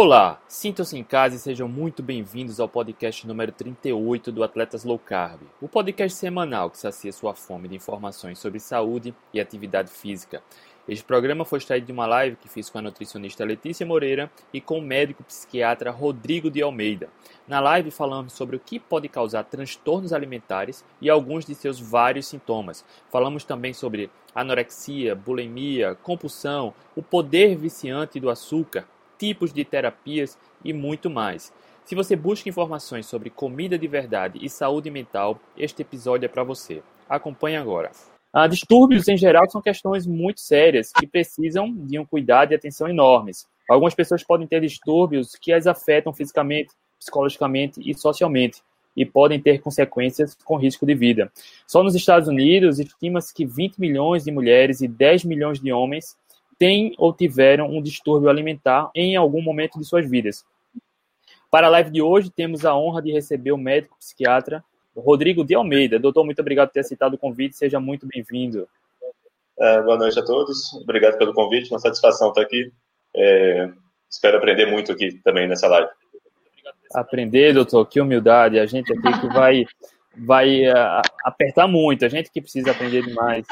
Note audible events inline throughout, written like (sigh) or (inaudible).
Olá, sintam-se em casa e sejam muito bem-vindos ao podcast número 38 do Atletas Low Carb, o podcast semanal que sacia sua fome de informações sobre saúde e atividade física. Este programa foi extraído de uma live que fiz com a nutricionista Letícia Moreira e com o médico psiquiatra Rodrigo de Almeida. Na live falamos sobre o que pode causar transtornos alimentares e alguns de seus vários sintomas. Falamos também sobre anorexia, bulimia, compulsão, o poder viciante do açúcar, tipos de terapias e muito mais. Se você busca informações sobre comida de verdade e saúde mental, este episódio é para você. Acompanhe agora. Ah, distúrbios, em geral, são questões muito sérias que precisam de um cuidado e atenção enormes. Algumas pessoas podem ter distúrbios que as afetam fisicamente, psicologicamente e socialmente e podem ter consequências com risco de vida. Só nos Estados Unidos, estima-se que 20 milhões de mulheres e 10 milhões de homens têm ou tiveram um distúrbio alimentar em algum momento de suas vidas. Para a live de hoje, temos a honra de receber o médico psiquiatra Rodrigo de Almeida. Doutor, muito obrigado por ter aceitado o convite, seja muito bem-vindo. É, boa noite a todos, obrigado pelo convite, uma satisfação estar aqui. É, espero aprender muito aqui também nessa live. Aprender, doutor, que humildade, a gente aqui que vai, vai uh, apertar muito, a gente que precisa aprender demais.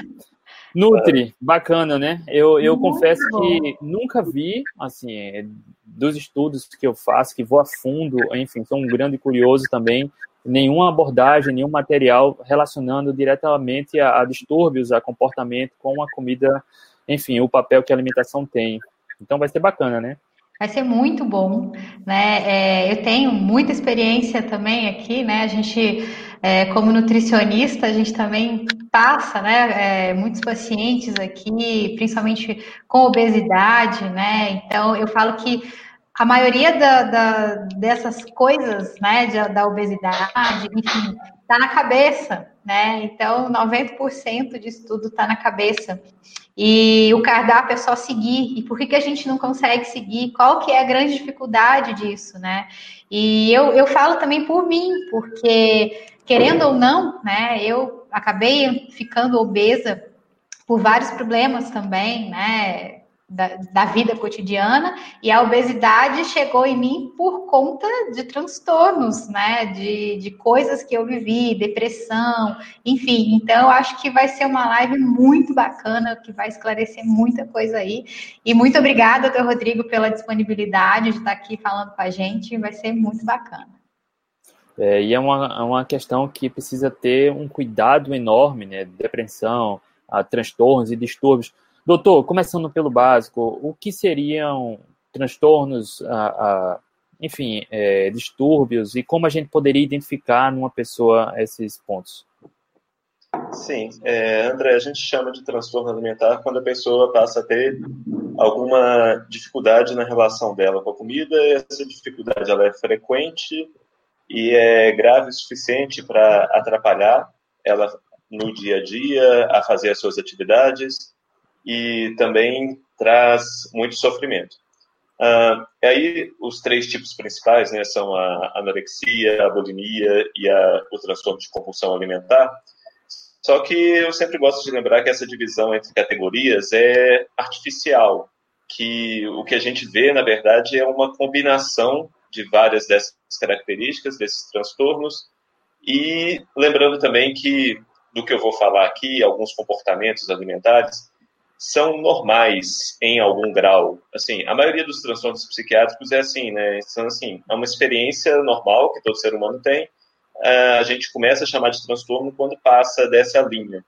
Nutri, bacana, né? Eu, eu confesso que nunca vi, assim, dos estudos que eu faço, que vou a fundo, enfim, sou um grande curioso também, nenhuma abordagem, nenhum material relacionando diretamente a, a distúrbios, a comportamento com a comida, enfim, o papel que a alimentação tem. Então vai ser bacana, né? Vai ser muito bom, né? É, eu tenho muita experiência também aqui, né? A gente, é, como nutricionista, a gente também passa, né? É, muitos pacientes aqui, principalmente com obesidade, né? Então, eu falo que a maioria da, da, dessas coisas, né, de, da obesidade, enfim, está na cabeça, né? Então, 90% disso tudo está na cabeça. E o cardápio é só seguir. E por que, que a gente não consegue seguir? Qual que é a grande dificuldade disso, né? E eu, eu falo também por mim, porque, querendo ou não, né, eu acabei ficando obesa por vários problemas também, né? da, da, vida cotidiana e a obesidade chegou em mim por conta de transtornos, né? De, de coisas que eu vivi, depressão, enfim. Então, acho que vai ser uma live muito bacana, que vai esclarecer muita coisa aí. E muito obrigada, doutor Rodrigo, pela disponibilidade de estar aqui falando com a gente. Vai ser muito bacana. É, e é uma, é uma questão que precisa ter um cuidado enorme, né? Depressão, transtornos e distúrbios Doutor, começando pelo básico, o que seriam transtornos, a, a, enfim, é, distúrbios e como a gente poderia identificar numa pessoa esses pontos? Sim, é, André, a gente chama de transtorno alimentar quando a pessoa passa a ter alguma dificuldade na relação dela com a comida. Essa dificuldade ela é frequente e é grave o suficiente para atrapalhar ela no dia a dia, a fazer as suas atividades e também traz muito sofrimento. Uh, aí os três tipos principais né, são a anorexia, a bulimia e a, o transtorno de compulsão alimentar. Só que eu sempre gosto de lembrar que essa divisão entre categorias é artificial, que o que a gente vê, na verdade, é uma combinação de várias dessas características, desses transtornos, e lembrando também que, do que eu vou falar aqui, alguns comportamentos alimentares, são normais em algum grau. Assim, a maioria dos transtornos psiquiátricos é assim, né? São assim, é uma experiência normal que todo ser humano tem. A gente começa a chamar de transtorno quando passa dessa linha.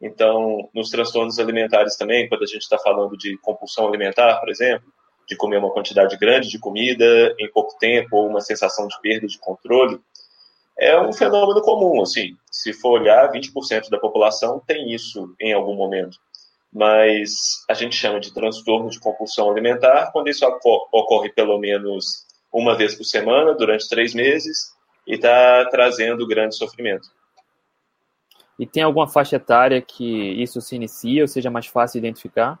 Então, nos transtornos alimentares também, quando a gente está falando de compulsão alimentar, por exemplo, de comer uma quantidade grande de comida em pouco tempo ou uma sensação de perda de controle, é um fenômeno comum, assim. Se for olhar, 20% da população tem isso em algum momento mas a gente chama de transtorno de compulsão alimentar quando isso ocorre pelo menos uma vez por semana, durante três meses, e está trazendo grande sofrimento. E tem alguma faixa etária que isso se inicia, ou seja mais fácil identificar?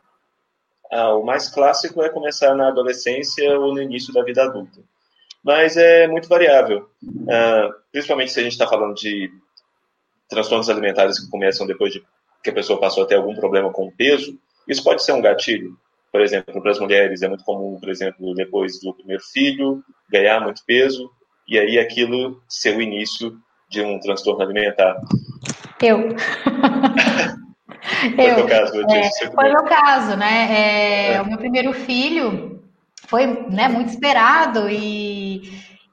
Ah, o mais clássico é começar na adolescência ou no início da vida adulta. Mas é muito variável, ah, principalmente se a gente está falando de transtornos alimentares que começam depois de que a pessoa passou a ter algum problema com o peso, isso pode ser um gatilho. por exemplo, para as mulheres é muito comum, por exemplo, depois do primeiro filho, ganhar muito peso, e aí aquilo ser o início de um transtorno alimentar. Eu. (laughs) (laughs) foi eu, meu caso, é, foi meu caso, né? É, é. O meu primeiro filho foi né, muito esperado e,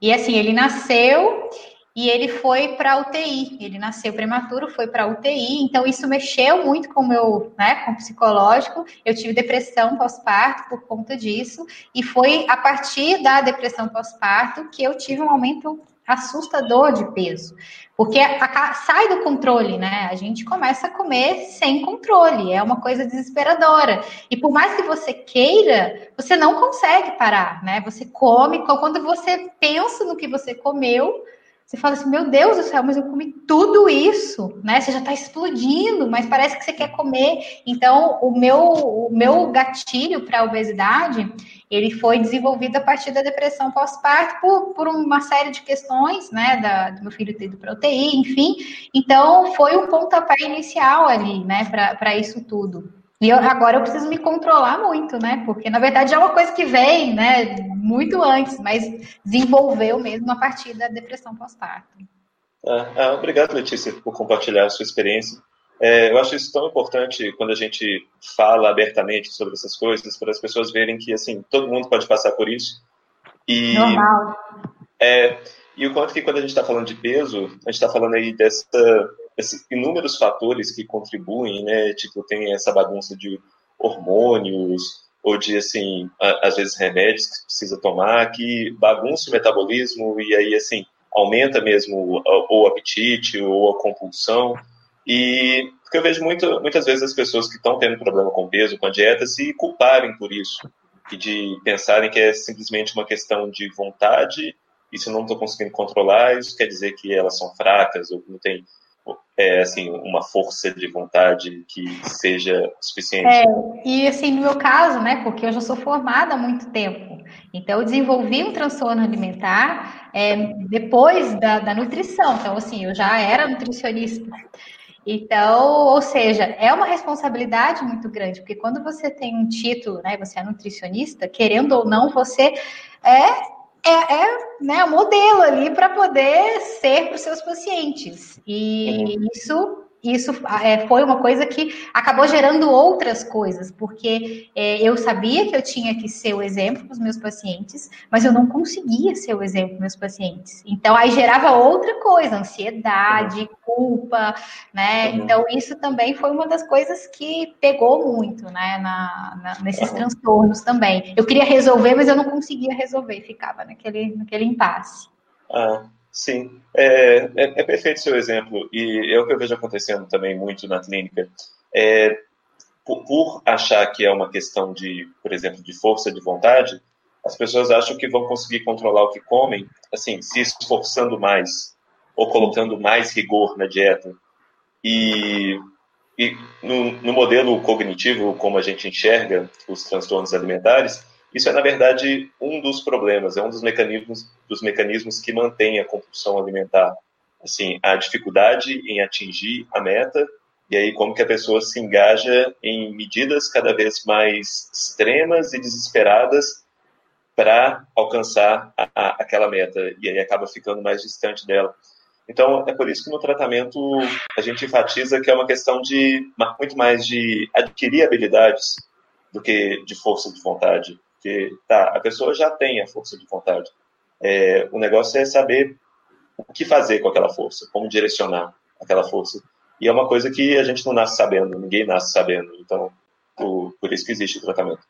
e assim, ele nasceu e ele foi para UTI. Ele nasceu prematuro, foi para UTI, então isso mexeu muito com o meu, né, com o psicológico. Eu tive depressão pós-parto por conta disso, e foi a partir da depressão pós-parto que eu tive um aumento assustador de peso, porque a, a, sai do controle, né? A gente começa a comer sem controle, é uma coisa desesperadora. E por mais que você queira, você não consegue parar, né? Você come, quando você pensa no que você comeu, você fala assim, meu Deus do céu, mas eu comi tudo isso, né? Você já está explodindo, mas parece que você quer comer. Então, o meu, o meu gatilho para a obesidade, ele foi desenvolvido a partir da depressão pós-parto por, por uma série de questões, né? Da, do meu filho ter para UTI, enfim. Então, foi um pontapé inicial ali, né? Para isso tudo. E eu, agora eu preciso me controlar muito, né? Porque na verdade é uma coisa que vem, né? Muito antes, mas desenvolveu mesmo a partir da depressão pós-parto. Ah, obrigado, Letícia, por compartilhar a sua experiência. É, eu acho isso tão importante quando a gente fala abertamente sobre essas coisas, para as pessoas verem que assim todo mundo pode passar por isso. E, Normal. É, e o quanto que quando a gente está falando de peso, a gente está falando aí dessa esses inúmeros fatores que contribuem, né? Tipo, tem essa bagunça de hormônios ou de, assim, às vezes remédios que precisa tomar, que bagunça o metabolismo e aí, assim, aumenta mesmo ou o apetite ou a compulsão. E porque eu vejo muito, muitas vezes as pessoas que estão tendo problema com peso, com a dieta, se culparem por isso. E de pensarem que é simplesmente uma questão de vontade, e se eu não estou conseguindo controlar, isso quer dizer que elas são fracas ou não tem é, assim, uma força de vontade que seja suficiente. É, e assim, no meu caso, né, porque eu já sou formada há muito tempo, então eu desenvolvi um transtorno alimentar é, depois da, da nutrição, então assim, eu já era nutricionista. Então, ou seja, é uma responsabilidade muito grande, porque quando você tem um título, né, você é nutricionista, querendo ou não, você é é, é né, o modelo ali para poder ser para os seus pacientes. E uhum. isso isso é, foi uma coisa que acabou gerando outras coisas, porque é, eu sabia que eu tinha que ser o exemplo para os meus pacientes, mas eu não conseguia ser o exemplo para meus pacientes. Então, aí gerava outra coisa, ansiedade, culpa, né? Uhum. Então, isso também foi uma das coisas que pegou muito, né, na, na, nesses transtornos também. Eu queria resolver, mas eu não conseguia resolver, ficava naquele, naquele impasse. Ah. Sim, é, é, é perfeito seu exemplo, e é o que eu vejo acontecendo também muito na clínica. É, por, por, achar que é uma questão de, por exemplo, de força de vontade, as pessoas acham que vão conseguir controlar o que comem, assim, se esforçando mais, ou colocando mais rigor na dieta. E, e no, no modelo cognitivo, como a gente enxerga os transtornos alimentares, isso é, na verdade, um dos problemas, é um dos mecanismos, dos mecanismos que mantém a compulsão alimentar. Assim, a dificuldade em atingir a meta e aí como que a pessoa se engaja em medidas cada vez mais extremas e desesperadas para alcançar a, a, aquela meta e aí acaba ficando mais distante dela. Então é por isso que no tratamento a gente enfatiza que é uma questão de muito mais de adquirir habilidades do que de força de vontade. Porque, tá, a pessoa já tem a força de vontade. É, o negócio é saber o que fazer com aquela força, como direcionar aquela força. E é uma coisa que a gente não nasce sabendo, ninguém nasce sabendo. Então, por, por isso que existe o tratamento.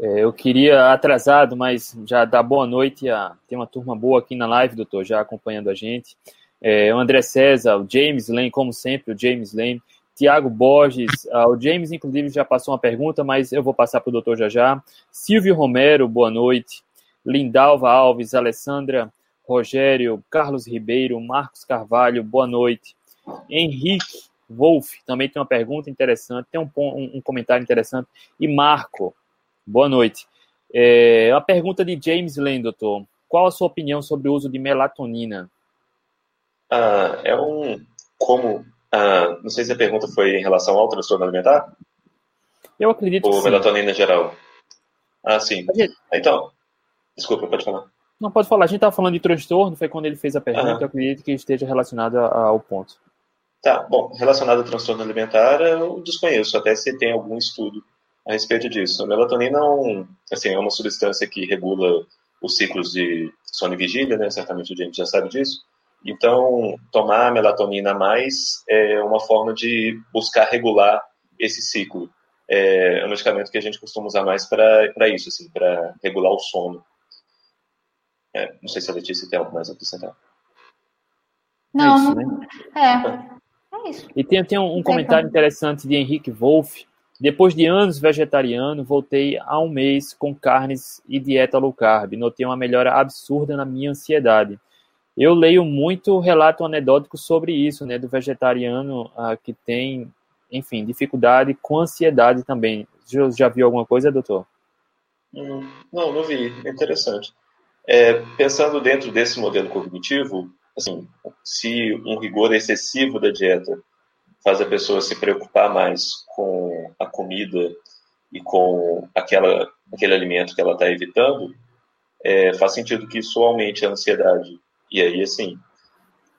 É, eu queria, atrasado, mas já dar boa noite. A, tem uma turma boa aqui na live, doutor, já acompanhando a gente. É, o André César, o James Lane, como sempre, o James Lane. Tiago Borges, uh, o James, inclusive, já passou uma pergunta, mas eu vou passar para o doutor já já. Silvio Romero, boa noite. Lindalva Alves, Alessandra Rogério, Carlos Ribeiro, Marcos Carvalho, boa noite. Henrique Wolf também tem uma pergunta interessante, tem um, um, um comentário interessante. E Marco, boa noite. É, uma pergunta de James Lane, doutor. Qual a sua opinião sobre o uso de melatonina? Ah, é um. Como ah, não sei se a pergunta foi em relação ao transtorno alimentar. Eu acredito Ou que sim. melatonina geral? Ah, sim. Gente... Então, desculpa, pode falar. Não, pode falar. A gente estava falando de transtorno, foi quando ele fez a pergunta, uhum. eu acredito que esteja relacionado ao ponto. Tá, bom, relacionado ao transtorno alimentar, eu desconheço até se tem algum estudo a respeito disso. A melatonina é, um, assim, é uma substância que regula os ciclos de sono e vigília, né? Certamente a gente já sabe disso. Então, tomar melatonina a mais é uma forma de buscar regular esse ciclo. É um medicamento que a gente costuma usar mais para isso, assim, para regular o sono. É, não sei se a Letícia tem algo mais a acrescentar. Não, é, isso, né? é, é isso. E tem, tem um, um comentário interessante de Henrique Wolff. Depois de anos vegetariano, voltei há um mês com carnes e dieta low carb. Notei uma melhora absurda na minha ansiedade. Eu leio muito relato anedótico sobre isso, né, do vegetariano uh, que tem, enfim, dificuldade com ansiedade também. Já, já viu alguma coisa, doutor? Hum, não, não vi. Interessante. É, pensando dentro desse modelo cognitivo, assim, se um rigor excessivo da dieta faz a pessoa se preocupar mais com a comida e com aquela, aquele alimento que ela está evitando, é, faz sentido que isso aumente a ansiedade e aí, assim,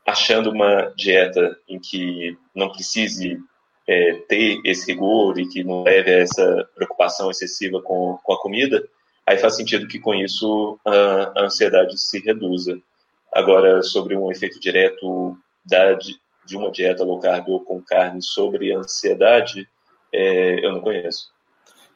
achando uma dieta em que não precise é, ter esse rigor e que não leve a essa preocupação excessiva com, com a comida, aí faz sentido que com isso a, a ansiedade se reduza. Agora, sobre um efeito direto da, de uma dieta low carb ou com carne sobre ansiedade, é, eu não conheço.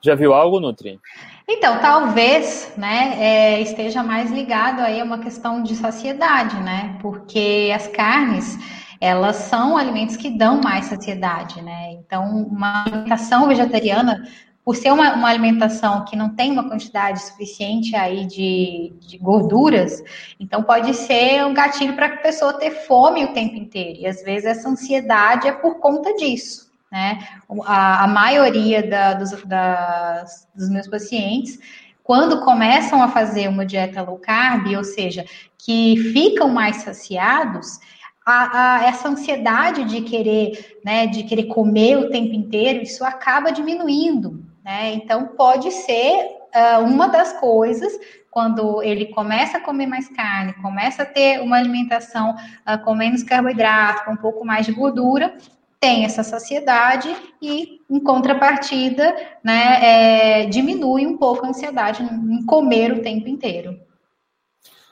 Já viu algo, Nutri? Então, talvez, né, é, esteja mais ligado aí a uma questão de saciedade, né? Porque as carnes, elas são alimentos que dão mais saciedade, né? Então, uma alimentação vegetariana, por ser uma, uma alimentação que não tem uma quantidade suficiente aí de, de gorduras, então pode ser um gatilho para a pessoa ter fome o tempo inteiro. E às vezes essa ansiedade é por conta disso. Né? A, a maioria da, dos, das, dos meus pacientes, quando começam a fazer uma dieta low carb, ou seja, que ficam mais saciados, a, a, essa ansiedade de querer, né, de querer comer o tempo inteiro, isso acaba diminuindo, né? Então pode ser uh, uma das coisas quando ele começa a comer mais carne, começa a ter uma alimentação uh, com menos carboidrato, com um pouco mais de gordura, tem essa saciedade e, em contrapartida, né, é, diminui um pouco a ansiedade em comer o tempo inteiro.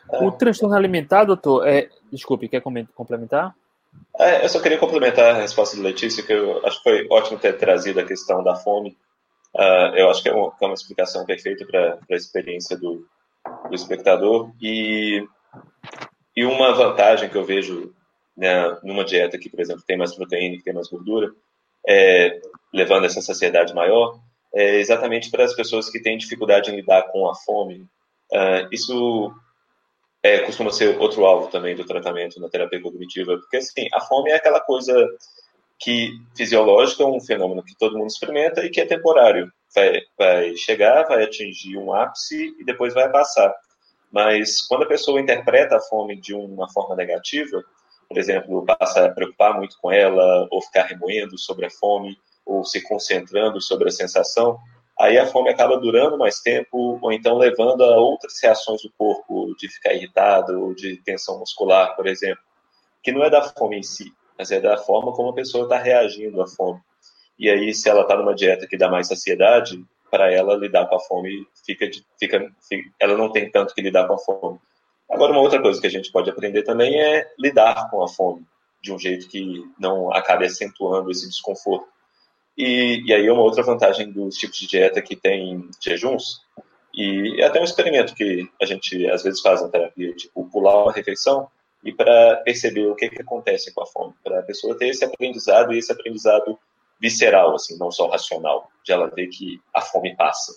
O transtorno alimentar, doutor, é... desculpe, quer complementar? É, eu só queria complementar a resposta de Letícia, que eu acho que foi ótimo ter trazido a questão da fome. Uh, eu acho que é uma, é uma explicação perfeita para a experiência do, do espectador. E, e uma vantagem que eu vejo né, numa dieta que, por exemplo, tem mais proteína, que tem mais gordura, é, levando essa saciedade maior, é exatamente para as pessoas que têm dificuldade em lidar com a fome. Uh, isso é, costuma ser outro alvo também do tratamento na terapia cognitiva, porque assim, a fome é aquela coisa que fisiológica, um fenômeno que todo mundo experimenta e que é temporário. Vai, vai chegar, vai atingir um ápice e depois vai passar. Mas quando a pessoa interpreta a fome de uma forma negativa, por exemplo, passa a preocupar muito com ela, ou ficar remoendo sobre a fome, ou se concentrando sobre a sensação, aí a fome acaba durando mais tempo, ou então levando a outras reações do corpo, de ficar irritado, ou de tensão muscular, por exemplo, que não é da fome em si, mas é da forma como a pessoa está reagindo à fome. E aí, se ela está numa dieta que dá mais saciedade, para ela lidar com a fome fica, fica, fica, ela não tem tanto que lidar com a fome. Agora, uma outra coisa que a gente pode aprender também é lidar com a fome de um jeito que não acabe acentuando esse desconforto. E, e aí uma outra vantagem dos tipos de dieta que tem jejuns, e é até um experimento que a gente às vezes faz na terapia, tipo pular uma refeição e para perceber o que, que acontece com a fome, para a pessoa ter esse aprendizado e esse aprendizado visceral, assim, não só racional, de ela ver que a fome passa.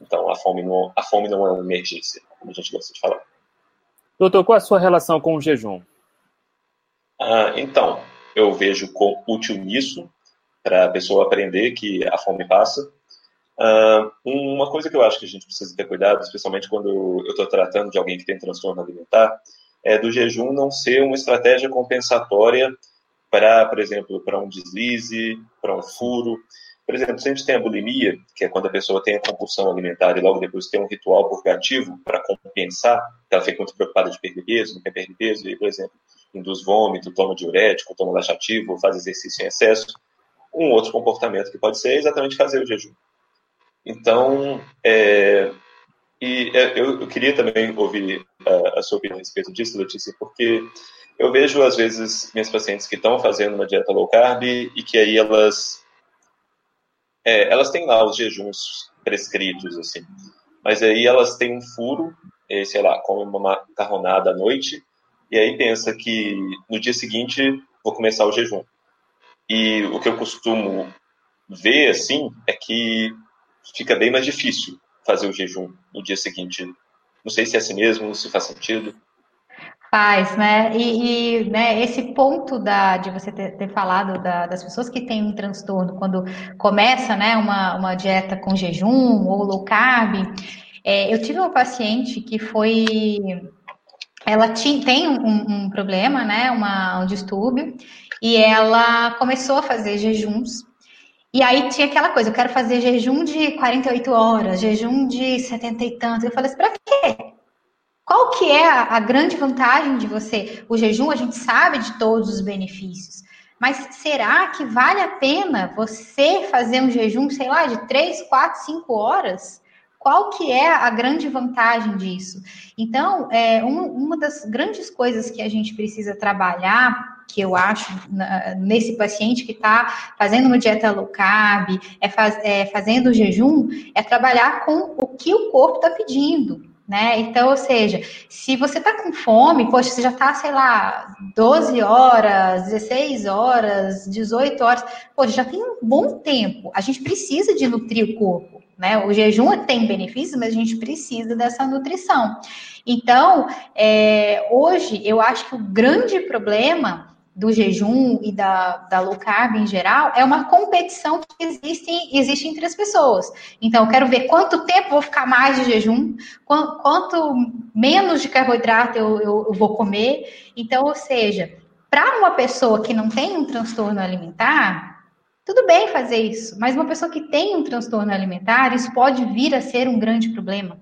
Então a fome não, a fome não é uma emergência, como a gente gosta de falar. Doutor, qual a sua relação com o jejum? Ah, então, eu vejo como útil nisso, para a pessoa aprender que a fome passa. Ah, uma coisa que eu acho que a gente precisa ter cuidado, especialmente quando eu estou tratando de alguém que tem transtorno alimentar, é do jejum não ser uma estratégia compensatória para, por exemplo, para um deslize, para um furo. Por exemplo, se a gente tem a bulimia, que é quando a pessoa tem a compulsão alimentar e logo depois tem um ritual purgativo para compensar, ela fica muito preocupada de perder peso, não quer perder peso, e, por exemplo, induz vômito, toma diurético, toma laxativo, faz exercício em excesso. Um outro comportamento que pode ser é exatamente fazer o jejum. Então, é, e é, eu, queria também ouvir a, a sua opinião a respeito disso, Letícia, porque eu vejo, às vezes, minhas pacientes que estão fazendo uma dieta low carb e que aí elas, é, elas têm lá os jejuns prescritos, assim, mas aí elas têm um furo, sei lá, comem uma macarronada à noite e aí pensa que no dia seguinte vou começar o jejum. E o que eu costumo ver, assim, é que fica bem mais difícil fazer o jejum no dia seguinte. Não sei se é assim mesmo, se faz sentido. Faz, né? E, e né, esse ponto da, de você ter, ter falado da, das pessoas que têm um transtorno quando começa né, uma, uma dieta com jejum ou low carb. É, eu tive uma paciente que foi ela tinha, tem um, um, problema, né, uma, um distúrbio, e ela começou a fazer jejuns. E aí tinha aquela coisa, eu quero fazer jejum de 48 horas, jejum de 70 e tanto. Eu falei assim, para quê? Qual que é a, a grande vantagem de você? O jejum, a gente sabe de todos os benefícios. Mas será que vale a pena você fazer um jejum, sei lá, de 3, 4, 5 horas? Qual que é a grande vantagem disso? Então, é, uma, uma das grandes coisas que a gente precisa trabalhar, que eu acho nesse paciente que está fazendo uma dieta low carb, é, faz, é fazendo jejum, é trabalhar com o que o corpo está pedindo. Né? Então, ou seja, se você está com fome, poxa, você já está, sei lá, 12 horas, 16 horas, 18 horas, poxa, já tem um bom tempo. A gente precisa de nutrir o corpo. Né? O jejum tem benefícios, mas a gente precisa dessa nutrição. Então, é, hoje, eu acho que o grande problema do jejum e da, da low carb em geral é uma competição que existe, existe entre as pessoas. Então, eu quero ver quanto tempo vou ficar mais de jejum, quanto, quanto menos de carboidrato eu, eu, eu vou comer. Então, ou seja, para uma pessoa que não tem um transtorno alimentar, tudo bem fazer isso, mas uma pessoa que tem um transtorno alimentar, isso pode vir a ser um grande problema,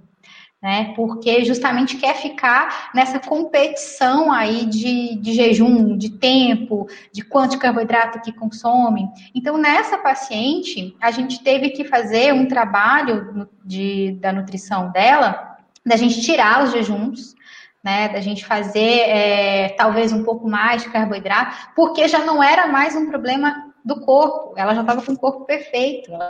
né? Porque justamente quer ficar nessa competição aí de, de jejum, de tempo, de quanto de carboidrato que consome. Então, nessa paciente, a gente teve que fazer um trabalho de, da nutrição dela, da gente tirar os jejuns, né, da gente fazer é, talvez um pouco mais de carboidrato, porque já não era mais um problema do corpo, ela já estava com o corpo perfeito, já,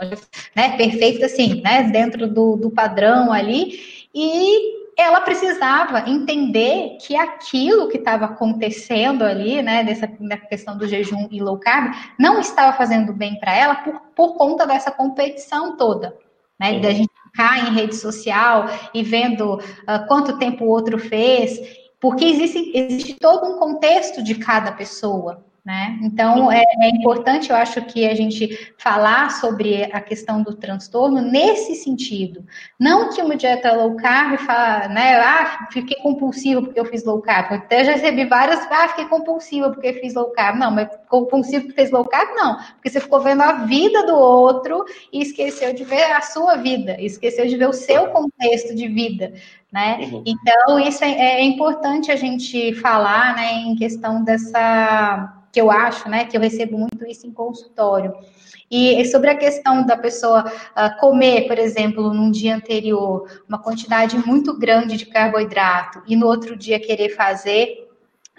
né, perfeito assim, né, dentro do, do padrão ali, e ela precisava entender que aquilo que estava acontecendo ali, né, dessa questão do jejum e low carb, não estava fazendo bem para ela por, por conta dessa competição toda, né, da gente ficar em rede social e vendo uh, quanto tempo o outro fez, porque existe, existe todo um contexto de cada pessoa, né? Então, é, é, importante, eu acho, que a gente falar sobre a questão do transtorno nesse sentido. Não que uma dieta low carb fala, né? Ah, fiquei compulsiva porque eu fiz low carb. Eu até já recebi várias, ah, fiquei compulsiva porque fiz low carb. Não, mas compulsivo porque fez low carb, não. Porque você ficou vendo a vida do outro e esqueceu de ver a sua vida, esqueceu de ver o seu contexto de vida. Né? Uhum. Então, isso é, é importante a gente falar né, em questão dessa que eu acho, né, que eu recebo muito isso em consultório. E sobre a questão da pessoa uh, comer, por exemplo, num dia anterior, uma quantidade muito grande de carboidrato e no outro dia querer fazer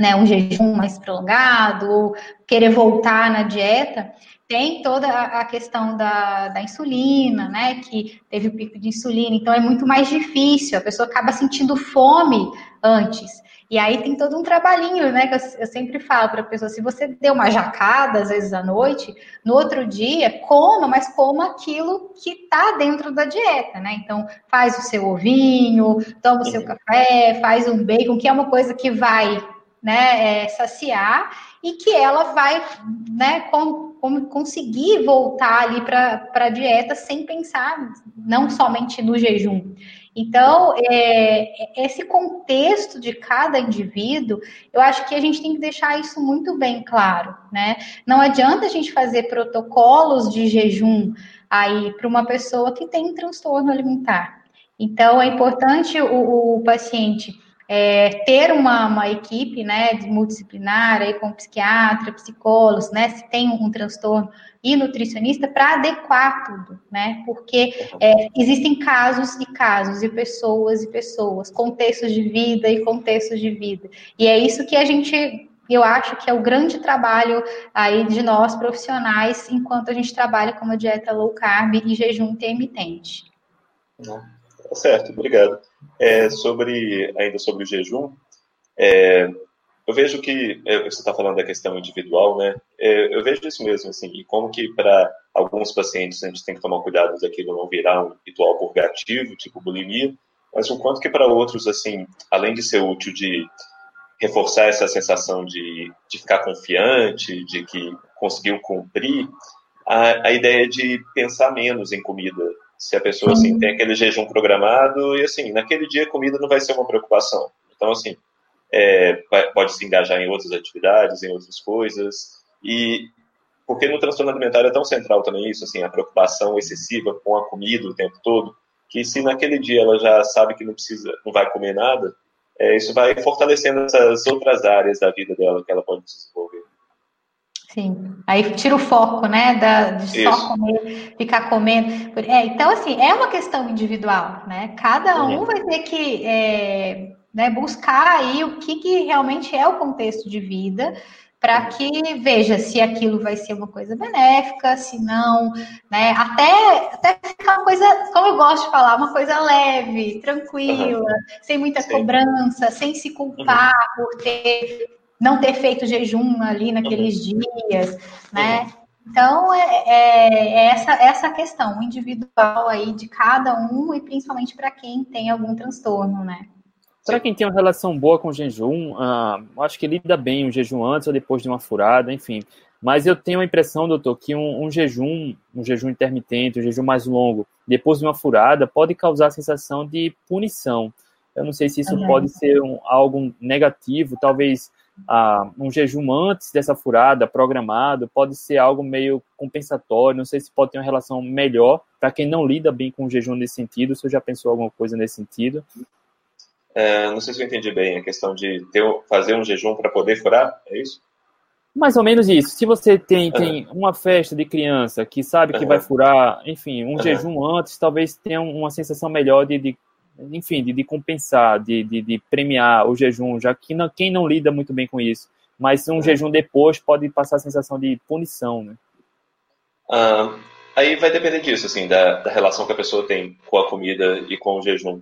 né, um jejum mais prolongado ou querer voltar na dieta, tem toda a questão da, da insulina, né, que teve o pico de insulina, então é muito mais difícil, a pessoa acaba sentindo fome antes. E aí tem todo um trabalhinho, né? Que eu, eu sempre falo para a pessoa: se você deu uma jacada, às vezes à noite, no outro dia, coma, mas coma aquilo que está dentro da dieta, né? Então, faz o seu ovinho, toma o seu café, faz um bacon, que é uma coisa que vai né, é, saciar e que ela vai né, com, com, conseguir voltar ali para a dieta sem pensar não somente no jejum. Então, é, esse contexto de cada indivíduo, eu acho que a gente tem que deixar isso muito bem claro, né? Não adianta a gente fazer protocolos de jejum aí para uma pessoa que tem transtorno alimentar. Então, é importante o, o paciente é, ter uma, uma, equipe né, multidisciplinar aí com psiquiatra, psicólogos, né, se tem um, transtorno e nutricionista para adequar tudo, né? Porque é, existem casos e casos, e pessoas e pessoas, contextos de vida e contextos de vida. E é isso que a gente eu acho que é o grande trabalho aí de nós profissionais enquanto a gente trabalha com uma dieta low carb e jejum intermitente. Tá certo, obrigado. É, sobre ainda sobre o jejum, é, eu vejo que é, você está falando da questão individual, né? É, eu vejo isso mesmo, assim, e como que para alguns pacientes a gente tem que tomar cuidado daquilo não virar um ritual purgativo, tipo bulimia, mas o quanto que para outros, assim, além de ser útil de reforçar essa sensação de, de ficar confiante, de que conseguiu cumprir, a, a ideia de pensar menos em comida, se a pessoa assim tem aquele jejum programado e assim naquele dia a comida não vai ser uma preocupação. Então assim é, pode se engajar em outras atividades em outras coisas. E porque no transtorno alimentar é tão central também isso assim a preocupação excessiva com a comida o tempo todo que se naquele dia ela já sabe que não precisa não vai comer nada é, isso vai fortalecendo essas outras áreas da vida dela que ela pode desenvolver Sim, aí tira o foco, né, da, de Isso. só comer, ficar comendo. É, então, assim, é uma questão individual, né? Cada um vai ter que é, né, buscar aí o que, que realmente é o contexto de vida, para que veja se aquilo vai ser uma coisa benéfica, se não, né? Até, até ficar uma coisa, como eu gosto de falar, uma coisa leve, tranquila, uhum. sem muita Sim. cobrança, sem se culpar uhum. por ter não ter feito jejum ali naqueles uhum. dias, né? Uhum. Então, é, é, é, essa, essa questão individual aí de cada um e principalmente para quem tem algum transtorno, né? Para quem tem uma relação boa com o jejum, uh, acho que lida bem o jejum antes ou depois de uma furada, enfim. Mas eu tenho a impressão, doutor, que um, um jejum, um jejum intermitente, um jejum mais longo, depois de uma furada, pode causar a sensação de punição. Eu não sei se isso uhum. pode ser um, algo negativo, talvez ah, um jejum antes dessa furada, programado, pode ser algo meio compensatório, não sei se pode ter uma relação melhor para quem não lida bem com o jejum nesse sentido, se já pensou alguma coisa nesse sentido. É, não sei se eu entendi bem a questão de ter, fazer um jejum para poder furar, é isso? Mais ou menos isso. Se você tem, tem uhum. uma festa de criança que sabe que uhum. vai furar, enfim, um uhum. jejum antes, talvez tenha uma sensação melhor de, de enfim, de, de compensar, de, de, de, premiar o jejum, já que não, quem não lida muito bem com isso. Mas um é. jejum depois pode passar a sensação de punição, né? Ah, aí vai depender disso, assim, da, da relação que a pessoa tem com a comida e com o jejum.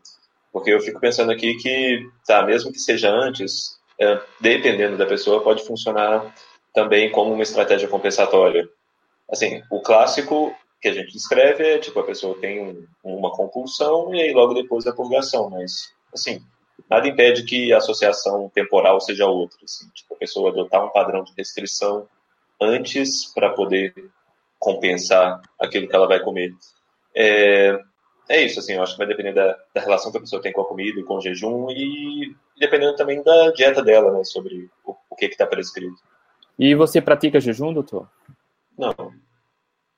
Porque eu fico pensando aqui que, tá, mesmo que seja antes, é, dependendo da pessoa, pode funcionar também como uma estratégia compensatória. Assim, o clássico que a gente descreve é tipo a pessoa tem um, uma compulsão e aí logo depois a purgação, mas assim nada impede que a associação temporal seja outra, assim, tipo a pessoa adotar um padrão de restrição antes para poder compensar aquilo que ela vai comer. É, é isso, assim, eu acho que vai depender da, da, relação que a pessoa tem com a comida e com o jejum e dependendo também da dieta dela, né, sobre o, o que está prescrito. E você pratica jejum, doutor? Não,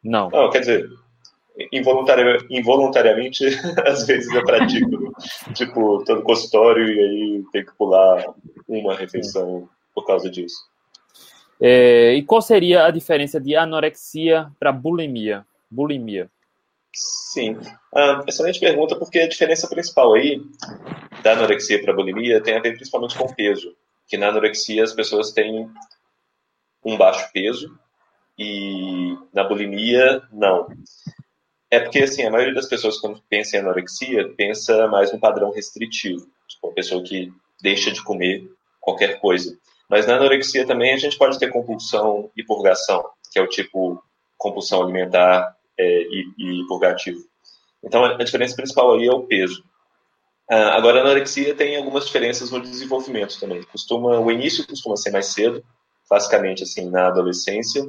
não. Não, quer dizer, involuntari involuntariamente, (laughs) às vezes eu pratico. tipo, tô no consultório e aí tem que pular uma refeição por causa disso. É, e qual seria a diferença de anorexia para bulimia? Bulimia. Sim, ah, excelente pergunta, porque a diferença principal aí da anorexia para bulimia tem a ver principalmente com o peso. Que na anorexia as pessoas têm um baixo peso e na bulimia, não. É porque, assim, a maioria das pessoas, quando pensa em anorexia, pensa mais no padrão restritivo. Tipo, a pessoa que deixa de comer qualquer coisa. Mas na anorexia também a gente pode ter compulsão e purgação, que é o tipo compulsão alimentar é, e, e purgativo. Então, a diferença principal aí é o peso. Ah, agora, a anorexia tem algumas diferenças no desenvolvimento também. Costuma, o início costuma ser mais cedo, classicamente assim na adolescência,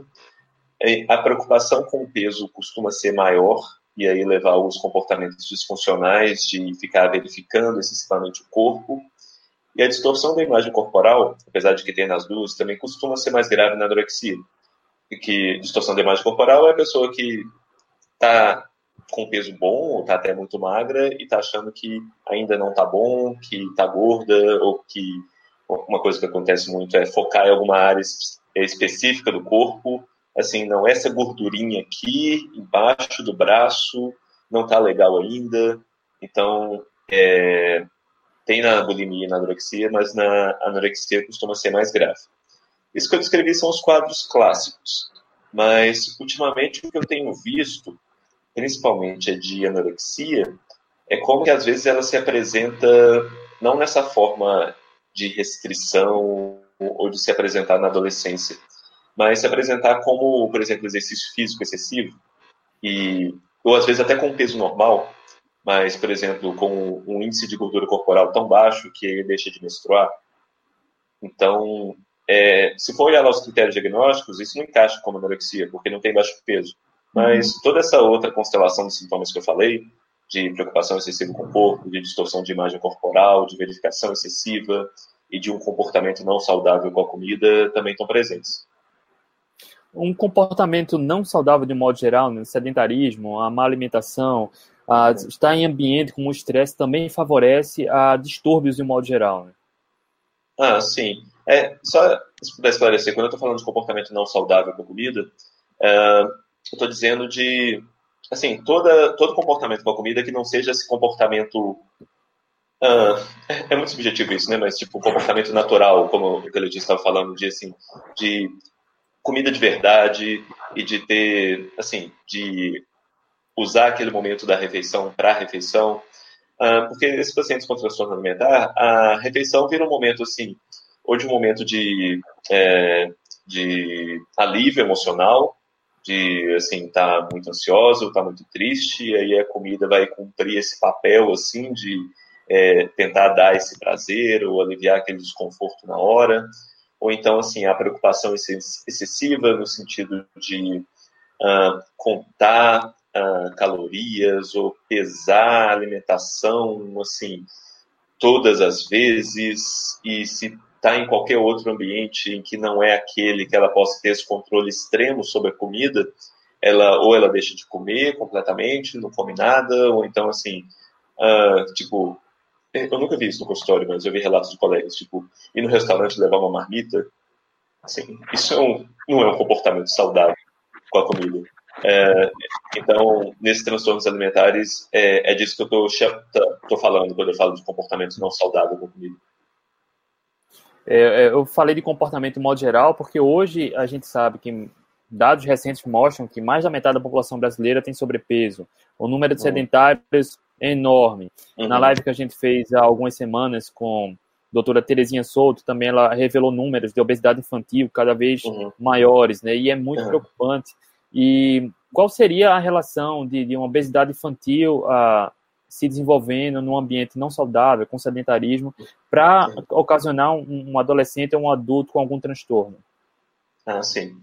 a preocupação com o peso costuma ser maior e aí levar alguns comportamentos disfuncionais de ficar verificando excessivamente o corpo. E a distorção da imagem corporal, apesar de que tem nas duas, também costuma ser mais grave na anorexia. E que distorção da imagem corporal é a pessoa que está com peso bom, ou está até muito magra, e está achando que ainda não está bom, que está gorda, ou que uma coisa que acontece muito é focar em alguma área específica do corpo, assim, não, essa gordurinha aqui, embaixo do braço, não tá legal ainda. Então, é, tem na bulimia e na anorexia, mas na anorexia costuma ser mais grave. Isso que eu descrevi são os quadros clássicos. Mas, ultimamente, o que eu tenho visto, principalmente é de anorexia, é como que às vezes ela se apresenta não nessa forma de restrição ou de se apresentar na adolescência, mas se apresentar como, por exemplo, exercício físico excessivo, e, ou às vezes até com peso normal, mas, por exemplo, com um índice de gordura corporal tão baixo que ele deixa de menstruar. Então, é, se for olhar lá os critérios diagnósticos, isso não encaixa como anorexia, porque não tem baixo peso. Mas uhum. toda essa outra constelação de sintomas que eu falei, de preocupação excessiva com o corpo, de distorção de imagem corporal, de verificação excessiva e de um comportamento não saudável com a comida, também estão presentes um comportamento não saudável de modo geral, né? sedentarismo, a má alimentação, a estar em ambiente com estresse também favorece a distúrbios de modo geral. Né? Ah, sim. É, só se puder esclarecer, quando eu estou falando de comportamento não saudável com a comida, é, eu estou dizendo de, assim, toda, todo comportamento com a comida que não seja esse comportamento Uh, é, muito subjetivo isso, né? Mas tipo comportamento natural, como o que ele estava falando, de assim, de comida de verdade e de ter, assim, de usar aquele momento da refeição para a refeição, uh, porque esses pacientes com transtorno alimentar, a refeição vira um momento, assim, ou de um momento de, é, de alívio emocional, de, assim, tá muito ansioso, tá muito triste, e aí a comida vai cumprir esse papel, assim, de é, tentar dar esse prazer ou aliviar aquele desconforto na hora ou então assim a preocupação excessiva no sentido de uh, contar uh, calorias ou pesar a alimentação assim todas as vezes. E se está em qualquer outro ambiente em que não é aquele que ela possa ter esse controle extremo sobre a comida ela ou ela deixa de comer completamente não come nada ou então assim uh, tipo eu nunca vi isso no consultório, mas eu vi relatos de colegas, tipo, ir no restaurante levar uma marmita. Assim, isso é um, não é um comportamento saudável com a comida. É, então, nesses transtornos alimentares, é, é disso que eu estou falando quando eu falo de comportamento não saudável com a comida. É, é, eu falei de comportamento em modo geral, porque hoje a gente sabe que dados recentes mostram que mais da metade da população brasileira tem sobrepeso. O número de uhum. sedentários enorme. Uhum. Na live que a gente fez há algumas semanas com a doutora Terezinha Souto, também ela revelou números de obesidade infantil cada vez uhum. maiores, né? E é muito uhum. preocupante. E qual seria a relação de, de uma obesidade infantil a, se desenvolvendo num ambiente não saudável, com sedentarismo, para ocasionar um, um adolescente ou um adulto com algum transtorno? Ah, sim.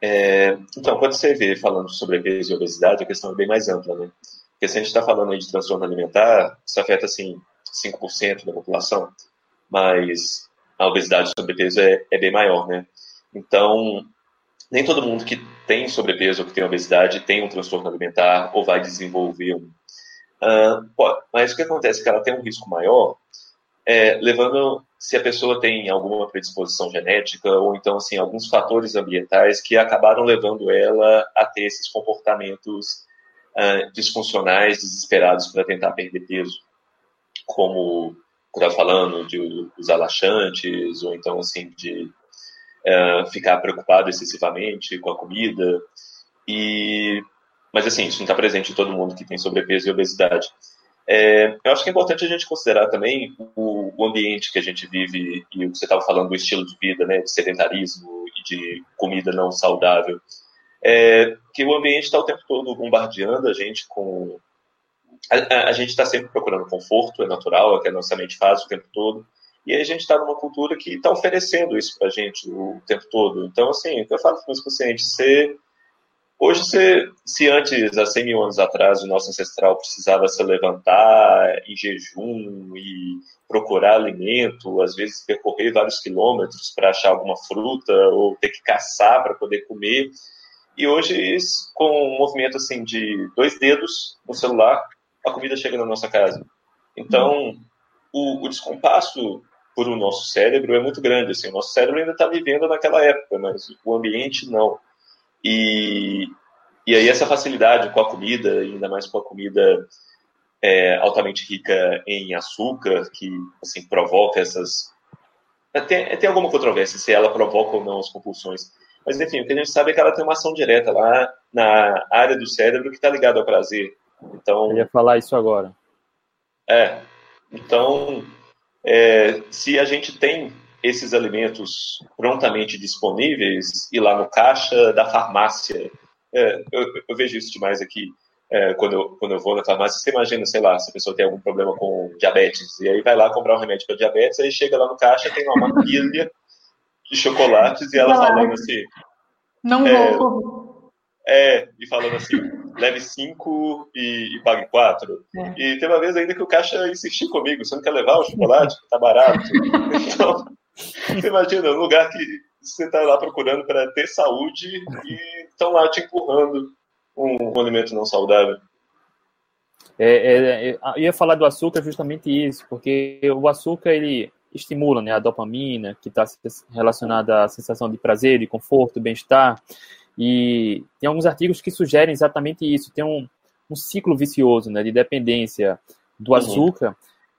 É, então, quando você vê falando sobre peso e obesidade, a questão é bem mais ampla, né? Porque se a gente está falando aí de transtorno alimentar, isso afeta, assim, 5% da população, mas a obesidade e sobrepeso é, é bem maior, né? Então, nem todo mundo que tem sobrepeso ou que tem obesidade tem um transtorno alimentar ou vai desenvolver um. Uh, mas o que acontece é que ela tem um risco maior, é, levando se a pessoa tem alguma predisposição genética ou então assim alguns fatores ambientais que acabaram levando ela a ter esses comportamentos uh, disfuncionais, desesperados para tentar perder peso, como estava falando de usar laxantes ou então assim de uh, ficar preocupado excessivamente com a comida e mas assim isso não está presente em todo mundo que tem sobrepeso e obesidade é, eu acho que é importante a gente considerar também o, o ambiente que a gente vive e o que você estava falando do estilo de vida, né, de sedentarismo e de comida não saudável. É, que o ambiente está o tempo todo bombardeando a gente com. A, a, gente está sempre procurando conforto, é natural, é o que a nossa mente faz o tempo todo. E a gente está numa cultura que está oferecendo isso para a gente o tempo todo. Então, assim, eu falo para os pacientes, você Hoje, se, se antes, há 100 mil anos atrás, o nosso ancestral precisava se levantar em jejum e procurar alimento, às vezes percorrer vários quilômetros para achar alguma fruta ou ter que caçar para poder comer. E hoje, com um movimento assim de dois dedos no celular, a comida chega na nossa casa. Então, o, o descompasso por o nosso cérebro é muito grande. Assim, o nosso cérebro ainda está vivendo naquela época, mas o ambiente não. E, e aí essa facilidade com a comida, ainda mais com a comida é, altamente rica em açúcar, que assim provoca essas tem, tem alguma controvérsia se ela provoca ou não as compulsões. Mas enfim, o que a gente sabe é que ela tem uma ação direta lá na área do cérebro que está ligada ao prazer. Então, Eu ia falar isso agora. É. Então, é, se a gente tem esses alimentos prontamente disponíveis e lá no caixa da farmácia, é, eu, eu, vejo isso demais aqui. É, quando, eu, quando eu vou na farmácia, você imagina, sei lá, se a pessoa tem algum problema com diabetes, e aí vai lá comprar um remédio para diabetes, aí chega lá no caixa, tem uma (laughs) pilha de chocolates e ela falando assim. Não é, vou. É, e falando assim, leve cinco e, e pague quatro. É. E tem uma vez ainda que o caixa insistiu comigo, você não quer levar o chocolate? Tá barato. (laughs) Então, você imagina, um lugar que você está lá procurando para ter saúde e estão lá te empurrando um, um alimento não saudável. É, é, é, eu ia falar do açúcar justamente isso, porque o açúcar ele estimula né, a dopamina, que está relacionada à sensação de prazer, de conforto, bem-estar. E tem alguns artigos que sugerem exatamente isso. Tem um, um ciclo vicioso né, de dependência do uhum. açúcar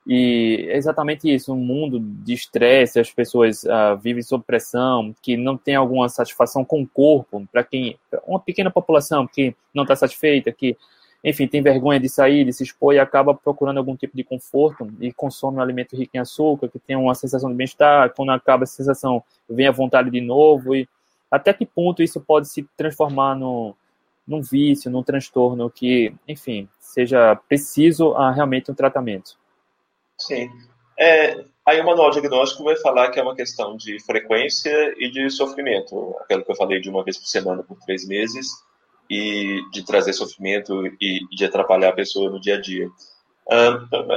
e é exatamente isso, um mundo de estresse, as pessoas uh, vivem sob pressão, que não tem alguma satisfação com o corpo, para quem, uma pequena população que não está satisfeita, que, enfim, tem vergonha de sair, de se expor e acaba procurando algum tipo de conforto e consome um alimento rico em açúcar, que tem uma sensação de bem-estar, quando acaba essa sensação, vem a vontade de novo e até que ponto isso pode se transformar no, num vício, num transtorno que, enfim, seja preciso a, realmente um tratamento. Sim. É, aí o manual diagnóstico vai falar que é uma questão de frequência e de sofrimento. Aquilo que eu falei de uma vez por semana por três meses e de trazer sofrimento e de atrapalhar a pessoa no dia a dia.